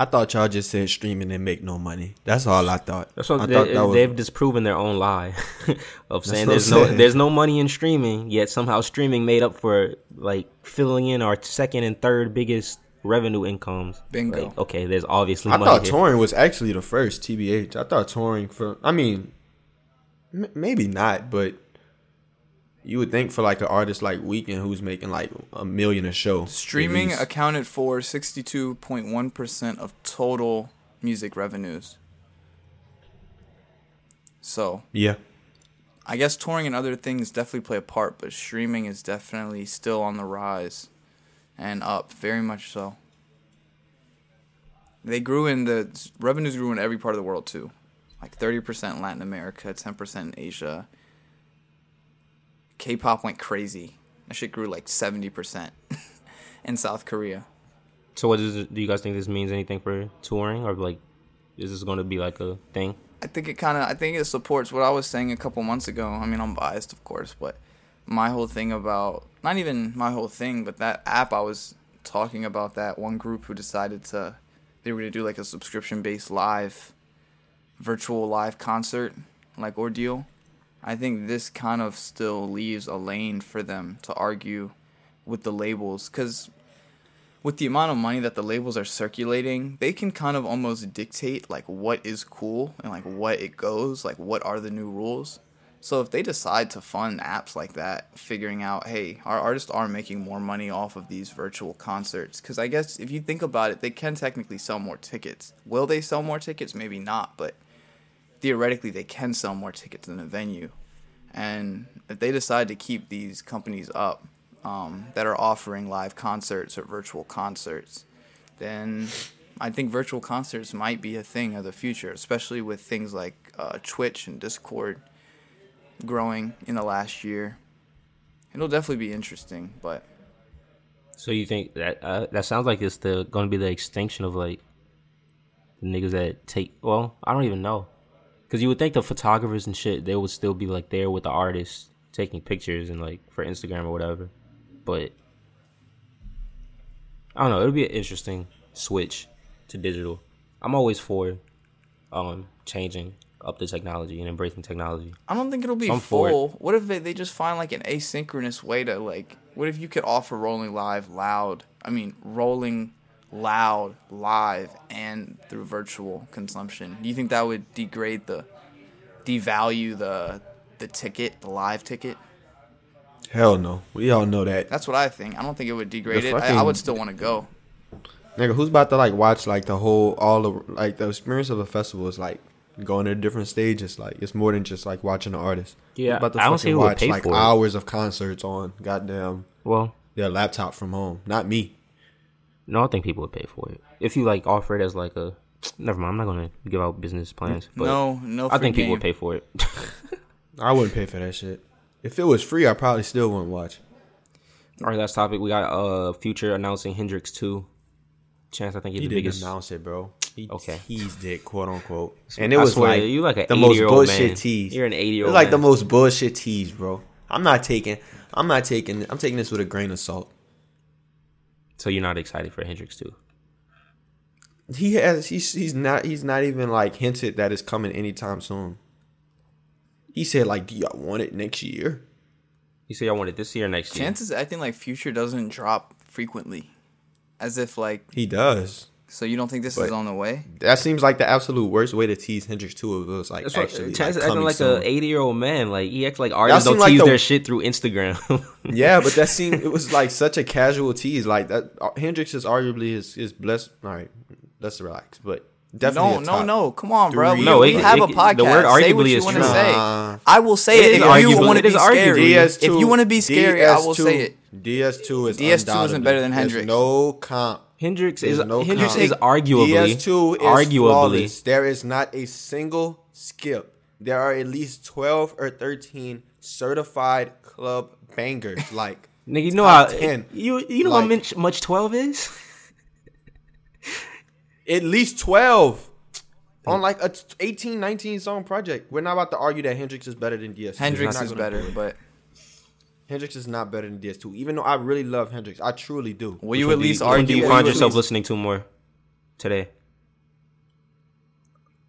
I thought y'all just said streaming and make no money. That's all I thought. That's what I they, thought that was- they've disproven their own lie of saying there's I'm no saying. there's no money in streaming, yet somehow streaming made up for like filling in our second and third biggest revenue incomes. Bingo. Like, okay, there's obviously I money thought here. touring was actually the first. TBH. I thought touring for. I mean, m- maybe not, but you would think for like an artist like Weeknd who's making like a million a show. Streaming accounted for 62.1% of total music revenues. So, yeah. I guess touring and other things definitely play a part, but streaming is definitely still on the rise and up, very much so. They grew in the revenues grew in every part of the world too. Like 30% in Latin America, 10% in Asia. K-pop went crazy. That shit grew like 70% in South Korea. So, what does it, do you guys think this means anything for touring, or like, is this going to be like a thing? I think it kind of I think it supports what I was saying a couple months ago. I mean, I'm biased, of course, but my whole thing about not even my whole thing, but that app I was talking about that one group who decided to they were going to do like a subscription based live virtual live concert like ordeal. I think this kind of still leaves a lane for them to argue with the labels cuz with the amount of money that the labels are circulating, they can kind of almost dictate like what is cool and like what it goes, like what are the new rules. So if they decide to fund apps like that, figuring out, hey, our artists are making more money off of these virtual concerts, because I guess if you think about it, they can technically sell more tickets. Will they sell more tickets? Maybe not, but theoretically they can sell more tickets in a venue. And if they decide to keep these companies up um, that are offering live concerts or virtual concerts, then I think virtual concerts might be a thing of the future, especially with things like uh, Twitch and Discord growing in the last year. It'll definitely be interesting, but So you think that uh, that sounds like it's the going to be the extinction of like the niggas that take? Well, I don't even know, because you would think the photographers and shit they would still be like there with the artists taking pictures and like for Instagram or whatever, but I don't know. It'll be an interesting switch to digital. I'm always for um changing up the technology and embracing technology. I don't think it'll be I'm for it. full. What if they, they just find like an asynchronous way to like? What if you could offer rolling live loud? I mean, rolling loud live and through virtual consumption. Do you think that would degrade the, devalue the the ticket, the live ticket? Hell no. We all know that. That's what I think. I don't think it would degrade The it. I, I would still want to go. Nigga, who's about to like watch like the whole all the like the experience of a festival is like going to different stages. Like it's more than just like watching an artist. Yeah, I'm about to I don't see fucking who would watch pay like for it. hours of concerts on goddamn Well, their laptop from home. Not me. No, I think people would pay for it if you like offer it as like a. Never mind. I'm not gonna give out business plans. But no, no. I free think people would pay for it. I wouldn't pay for that shit. If it was free, I probably still wouldn't watch. All right, last topic. We got uh Future announcing Hendrix two. Chance, I think he's He the didn't biggest. announce it, bro. He Okay. teased it, quote unquote. And it I was swear, like you like a the most bullshit man. tease. You're an 80-year-old It was like the most bullshit tease, bro. I'm not taking. I'm not taking. I'm taking this with a grain of salt. So you're not excited for Hendrix too? He has. He's. He's not. He's not even like hinted that it's coming anytime soon. He said like, "Do y'all want it next year?" He said You say I want it this year, or next year. Chances acting like Future doesn't drop frequently, as if like. He does. So you don't think this But- is on the way? That seems like the absolute worst way to tease Hendrix too. If it was like That's actually Chance like, acting like soon. a 80 year old man. Like he acts like artists don't like tease the- their shit through Instagram. Yeah, but that seemed it was like such a casual tease. Like that, uh, Hendrix is arguably his his blessed. All right, let's relax. But definitely, No, no, no. Come on, bro. three. We, No, we it- have it- a the podcast. word say what arguably you is want to true. say. Nah. I will say It it, is if you want to be scary. DS2, if you want to be scary, I will say it. DS2 is DS2 isn't undoubtedly- better than there's Hendrix. No comp. Hendrix There's is no Hendrix comp. is arguably DS2 is arguably flawless. There is not a single skip. There are at least twelve or thirteen certified club bangers. Like nigga. You know how 10. you you know how Like- much much twelve is. at least 12 hmm. on like a 18 19 song project we're not about to argue that hendrix is better than ds Hendrix is better, but hendrix is not better than ds2 even though i really love hendrix i truly do will you at least which would do argue? you find yourself least- listening to more today?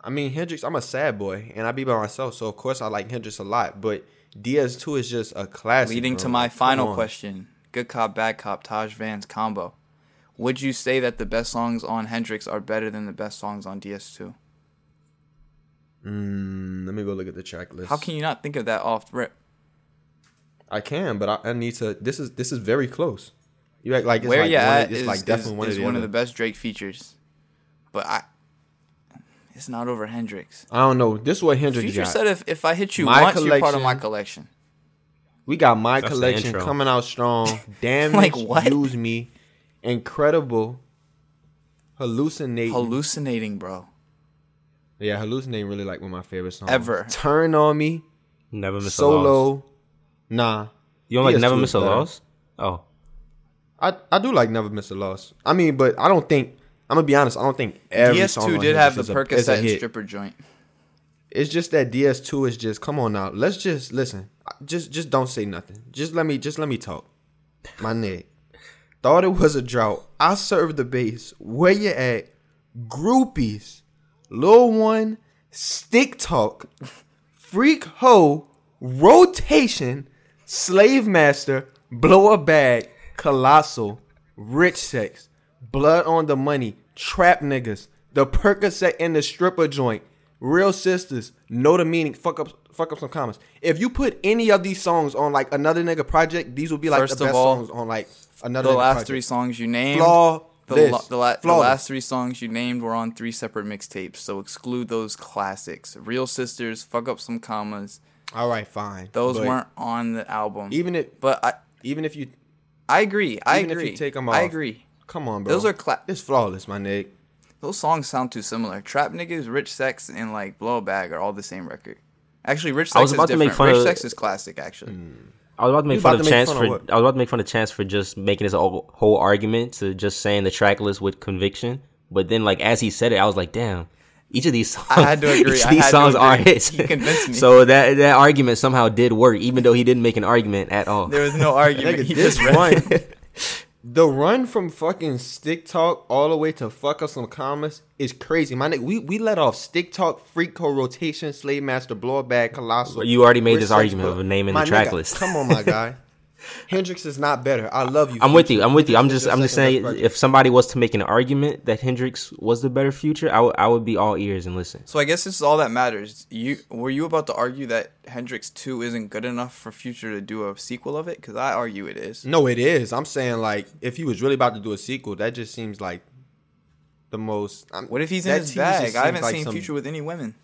i mean hendrix i'm a sad boy and i be by myself so of course i like hendrix a lot but ds2 is just a classic Leading bro. to my final question: Good cop, bad cop, Taj Van's combo. Would you say that the best songs on Hendrix are better than the best songs on DS2? Mm, let me go look at the track list How can you not think of that off rip? I can but I, I need to this is this is very close you act like it's Where like you at it's is, like is, definitely one, is of the, one of the best Drake features, but I. It's not over Hendrix. i don't know this is what hendrix Future got. said if, if I hit you My once, you're part of my collection- collection. We got my That's collection coming out strong. Damn, Like like what? Use me, incredible, hallucinating. Hallucinating, bro. yeah, hallucinating. Really like one of my favorite songs Ever. Turn on me, Never miss a loss. solo. Nah, You don't like PS2 never miss a loss? Oh, I I do like never miss a loss. I mean, but I don't think. I'm gonna be honest. I don't think every DS2 on did have the is a- a Percocet and hit. stripper joint. It's just that DS2 is just come on now. Let's just listen. Just just don't say nothing. Just let me just let me talk. My nigga. Thought it was a drought. I served the base. Where you at? Groupies. Lil one. Stick talk. Freak hoe. Rotation. Slave master. Blow a bag. Colossal. Rich sex. Blood on the money. Trap niggas. The Percocet and the stripper joint. Real sisters. Know the meaning. Fuck up fuck up some commas. If you put any of these songs on like another nigga project, these would be like First the of best all, songs on like another The last project. three songs you named, Flaw. the, la- the, la- the last three songs you named were on three separate mixtapes. So exclude those classics. Real Sisters, Fuck Up Some Commas. All right, fine. Those But weren't on the album. even if but I, even if you I agree. I Even if you agree. take 'em I agree. come on, bro. Those are cla- It's flawless, my nigga. Those songs sound too similar. Trap Niggas, Rich Sex, and like Blow a Bag are all the same record. Actually, Rich Sex I was is about to different. make fun Rich of- Sex is classic, actually. I was about to make You fun of Chance fun of for. what? I was about to make fun of Chance for just making this whole whole argument to just saying the track list with conviction. But then, like as he said it, I was like, damn. Each of these songs, I had to agree. Each of these had to songs are agree. hits. He convinced me. so that that argument somehow did work, even though he didn't make an argument at all. There was no argument. He this just read- run, the run from fucking stick talk all the way to fuck up some commas is crazy. My nigga, we, we let off stick talk, freak hoe rotation, slave master, blow bag, colossal. You already made Rich this argument but- of naming my the track nigga, list. Come on, my guy. Hendrix is not better. I love you. I'm with you. I'm with you. I'm just I'm just saying if somebody was to make an argument that Hendrix was the better future, I would I would be all ears and listen. So I guess this is all that matters. You were you about to argue that Hendrix Two isn't good enough for Future to do a sequel of it? Because I argue it is. No, it is. I'm saying like if he was really about to do a sequel, that just seems like the most. I'm, What if he's in that his bag? I haven't like seen some- Future with any women.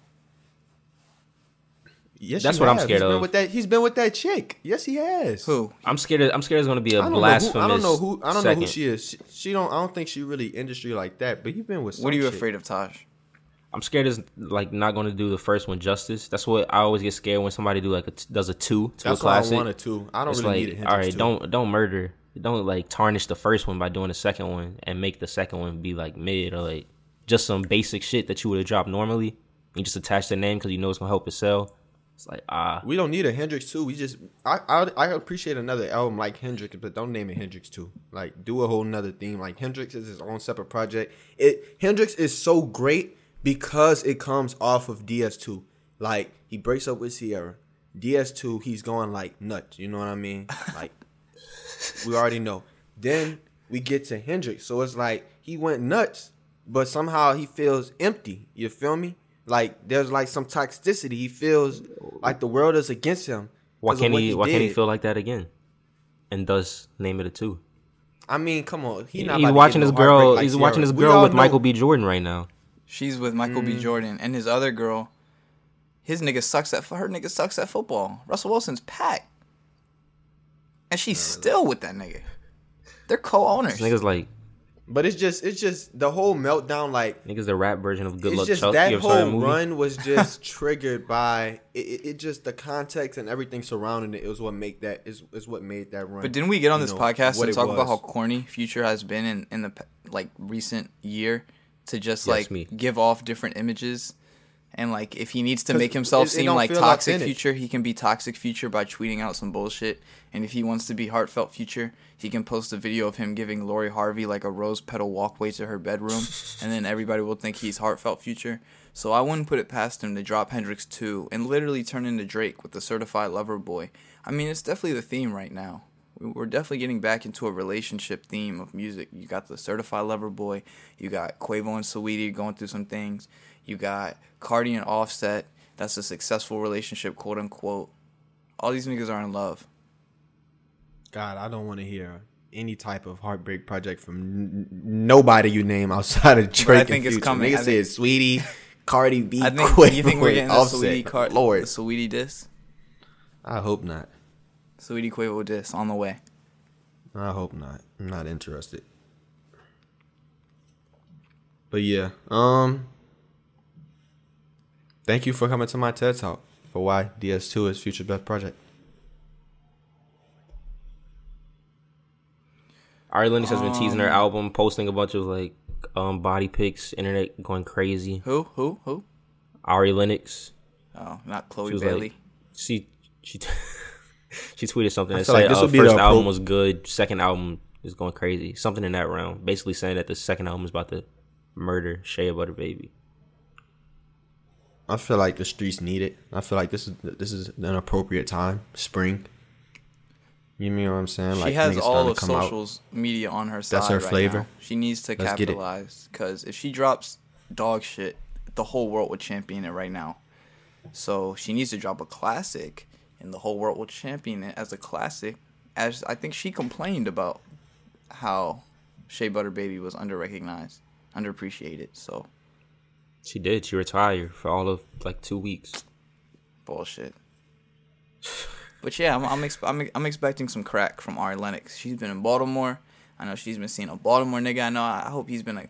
Yes, That's you what I'm have. scared He's been of. with that. He's been with that chick. Yes, he has. Who? I'm scared. Of, I'm scared it's gonna be a I don't, who, blasphemous. I don't know who. I don't second. know who she is. She, she don't. I don't think she really industry like that. But you've been with. What are you chick. afraid of, Taj? I'm scared it's like not gonna do the first one justice. That's what I always get scared when somebody do like a t- does a two to That's a why I classic. wanted to. I don't it's really like, need a all Hendrix two. don't don't murder, don't like tarnish the first one by doing the second one and make the second one be like mid or like just some basic shit that you would have dropped normally. You just attach the name because you know it's gonna help it sell. It's like ah, We don't need a Hendrix two. We just. I, I I appreciate another album like Hendrix, but don't name it Hendrix two. Like do a whole nother theme. Like Hendrix is his own separate project. It Hendrix is so great because it comes off of DS two. Like he breaks up with Ciara. DS two, he's going like nuts. You know what I mean? Like we already know. Then we get to Hendrix, so it's like he went nuts, but somehow he feels empty. You feel me? Like there's like some toxicity. He feels like the world is against him. why 'cause of can't what he? Why can't he feel like that again? And does name it a two? I mean, come on. He not he's watching get this no girl. like he's watching Ciara. this We girl with know- Michael B. Jordan right now. She's with Michael Mm. B. Jordan and his other girl. His nigga sucks at her nigga sucks at football. Russell Wilson's packed, and she's still with that nigga. They're co-owners. This niggas like But it's just, it's just the whole meltdown. Like niggas the rap version of Good Luck just Chuck. that you ever saw that whole run was just triggered by it, it, it. Just the context and everything surrounding it is what make that is is what made that run. But didn't we get on this know, podcast what and it talk about how corny Future has been in in the like recent year to just Yes, like me. give off different images and like if he needs to make himself it- it seem don't like toxic. Future, he can be toxic Future by tweeting out some bullshit. And if he wants to be heartfelt Future, he can post a video of him giving Lori Harvey like a rose petal walkway to her bedroom, and then everybody will think he's heartfelt Future. So I wouldn't put it past him to drop Hendrix 2 and literally turn into Drake with the certified lover boy. I mean, it's definitely the theme right now. We- We're definitely getting back into a relationship theme of music. You got the certified lover boy, you got Quavo and Saweetie going through some things, you got Cardi and Offset. That's a successful relationship, quote unquote. All these niggas are in love. God, I don't want to hear any type of heartbreak project from n- nobody you name outside of Drake. I and think it's Future. coming. Nigga said Saweetie, Cardi B, I think Quavo, you think we're getting the Offset. Saweetie Car- Lord, the Saweetie diss, I hope not. Saweetie Quavo diss on the way. I hope not. I'm not interested. But yeah, um, thank you for coming to my TED talk for why DS2 is future best project. Ari Lennox has been teasing Um, her album, posting a bunch of like um body pics, internet going crazy. Who? Who? Who? Ari Lennox, Oh, not Chloe she Bailey. like, she she she tweeted something I that feel like said this uh, first album appro- was good, second album is going crazy, something in that realm. Basically saying that the second album is about to murder Shea Butter Baby. I feel like the streets need it. I feel like this is this is an appropriate time, spring. You know what I'm saying? she has niggas all of to come out. socials media on her side. That's her right flavor. now. She needs to Let's capitalize because if she drops dog shit, the whole world would champion it right now. So she needs to drop a classic, and the whole world will champion it as a classic. As I think she complained about how Shea Butter Baby was underrecognized, underappreciated. So She did. She retired for all of like two weeks. bullshit. But yeah, I'm I'm, exp- I'm I'm expecting some crack from Ari Lennox. She's been in Baltimore. I know she's been seeing a Baltimore nigga. I know. I hope he's been a,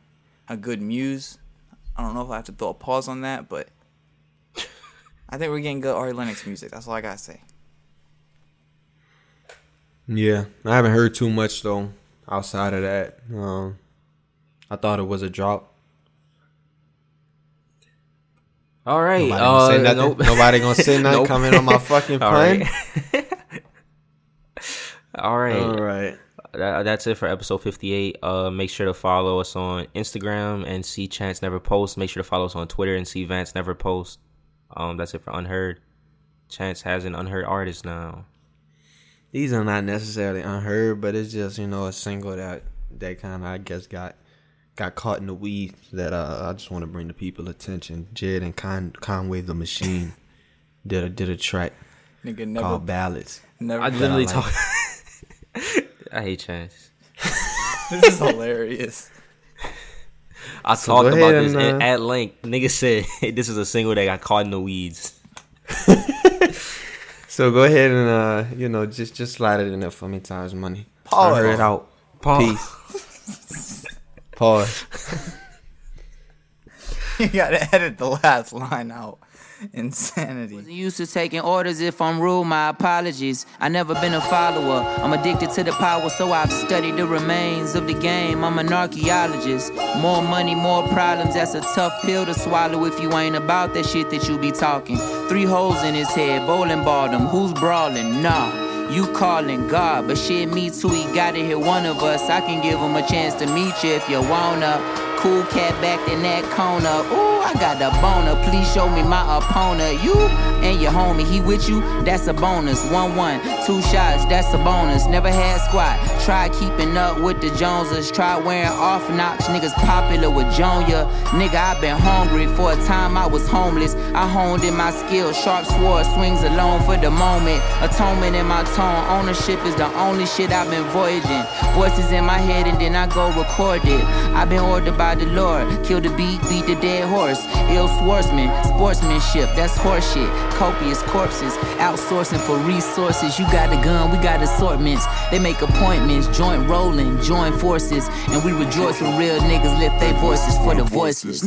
a good muse. I don't know if I have to throw a pause on that, but I think we're getting good Ari Lennox music. That's all I gotta say. Yeah, I haven't heard too much though. Outside of that, um, I thought it was a drop. All right. Nobody gonna say uh, nothing. nope. Nobody gonna say nothing. Nope. Coming on my fucking right. All right. All right. That, that's it for episode 58. Uh, make sure to follow us on Instagram and see Chance Never Post. Make sure to follow us on Twitter and see Vance Never Post. Um, that's it for Unheard. Chance has an Unheard artist now. These are not necessarily unheard, but it's just you know a single that that kind of I guess got got caught in the weeds that uh, I just want to bring to people attention. JID and Con- Conway the Machine did a did a track Nigga never called Ballads. never. I literally like. talk. I hate Chance. this is hilarious. I So talked about this and, at, uh, at length. Nigga said this is a single that got caught in the weeds. So go ahead and uh, you know, just just slide it in there for me, Taj Money. Pause. I heard it out. Peace. Pause. you gotta edit the last line out. Insanity. Used to taking orders. If I'm rude, my apologies. I never been a follower. I'm addicted to the power, so I've studied the remains of the game. I'm an archaeologist. More money, more problems. That's a tough pill to swallow if you ain't about that shit that you be talking. Three holes in his head, bowling ball them. Who's brawling? Nah. You calling God, but shit, me too. He gotta hit one of us. I can give him a chance to meet you if you wanna. Cool cat back in that corner. Ooh, I got the boner. Please show me my opponent. You and your homie, he with you? That's a bonus. One one, two shots, that's a bonus. Never had squat. Try keeping up with the Joneses. Try wearing off knocks. Niggas popular with Jonia. Nigga, i been hungry for a time. I was homeless. I honed in my skills. Sharp sword swings alone for the moment. Atonement in my tone. Ownership is the only shit I've been voyaging. Voices in my head and then I go record it. I've been ordered by the Lord. Kill the beat, beat the dead horse. Ill swordsman, sportsmanship, that's horseshit. Copious corpses, outsourcing for resources. You got a gun, we got assortments. They make appointments, joint rolling, join forces. And we rejoice when real niggas lift their voices for the voiceless.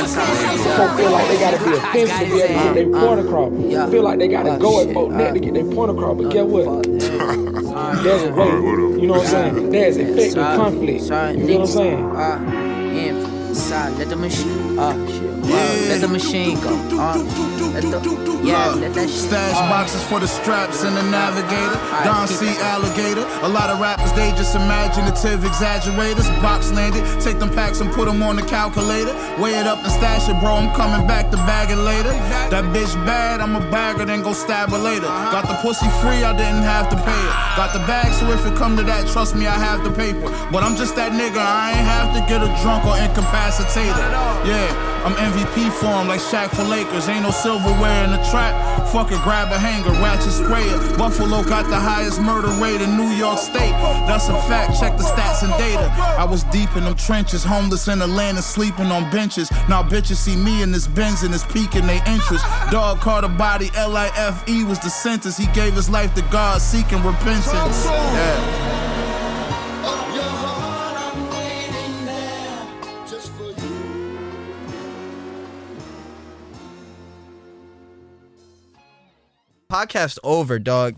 Folk uh, feel like they gotta be offensive to be able to get their point across. Feel like they gotta go at folk neck to get their point across. But oh, get what? There's a way. You know what I'm saying? There's effective conflict. You know what I'm saying? Uh, yeah, side, let the machine, uh, uh, let the machine go, uh, let the, yeah, let that shit, Stash uh, boxes for the straps and the navigator. Don C. Alligator. A lot of rappers, they just imaginative exaggerators. Box landed, take them packs and put them on the calculator. Weigh it up and stash it, bro. I'm coming back to bag it later. That bitch bad, I'm a bagger, then go stab her later. Got the pussy free, I didn't have to pay it. Got the bag, so if it come to that, trust me, I have the paper. But I'm just that nigga, I ain't have to get a drunk or incapacitated. Yeah, I'm MVP for him like Shaq for Lakers. Ain't no silverware in the trap. Fuck it, grab a hanger, ratchet spray it. Buffalo got the highest murder rate in New York State. That's a fact, check the stats and data. I was deep in them trenches, homeless in Atlanta, sleeping on benches. Now bitches see me in this Benz and it's piquing their interest. Dog caught a body, L-I-F-E was the sentence. He gave his life to God, seeking repentance. Yeah. Podcast over, dog.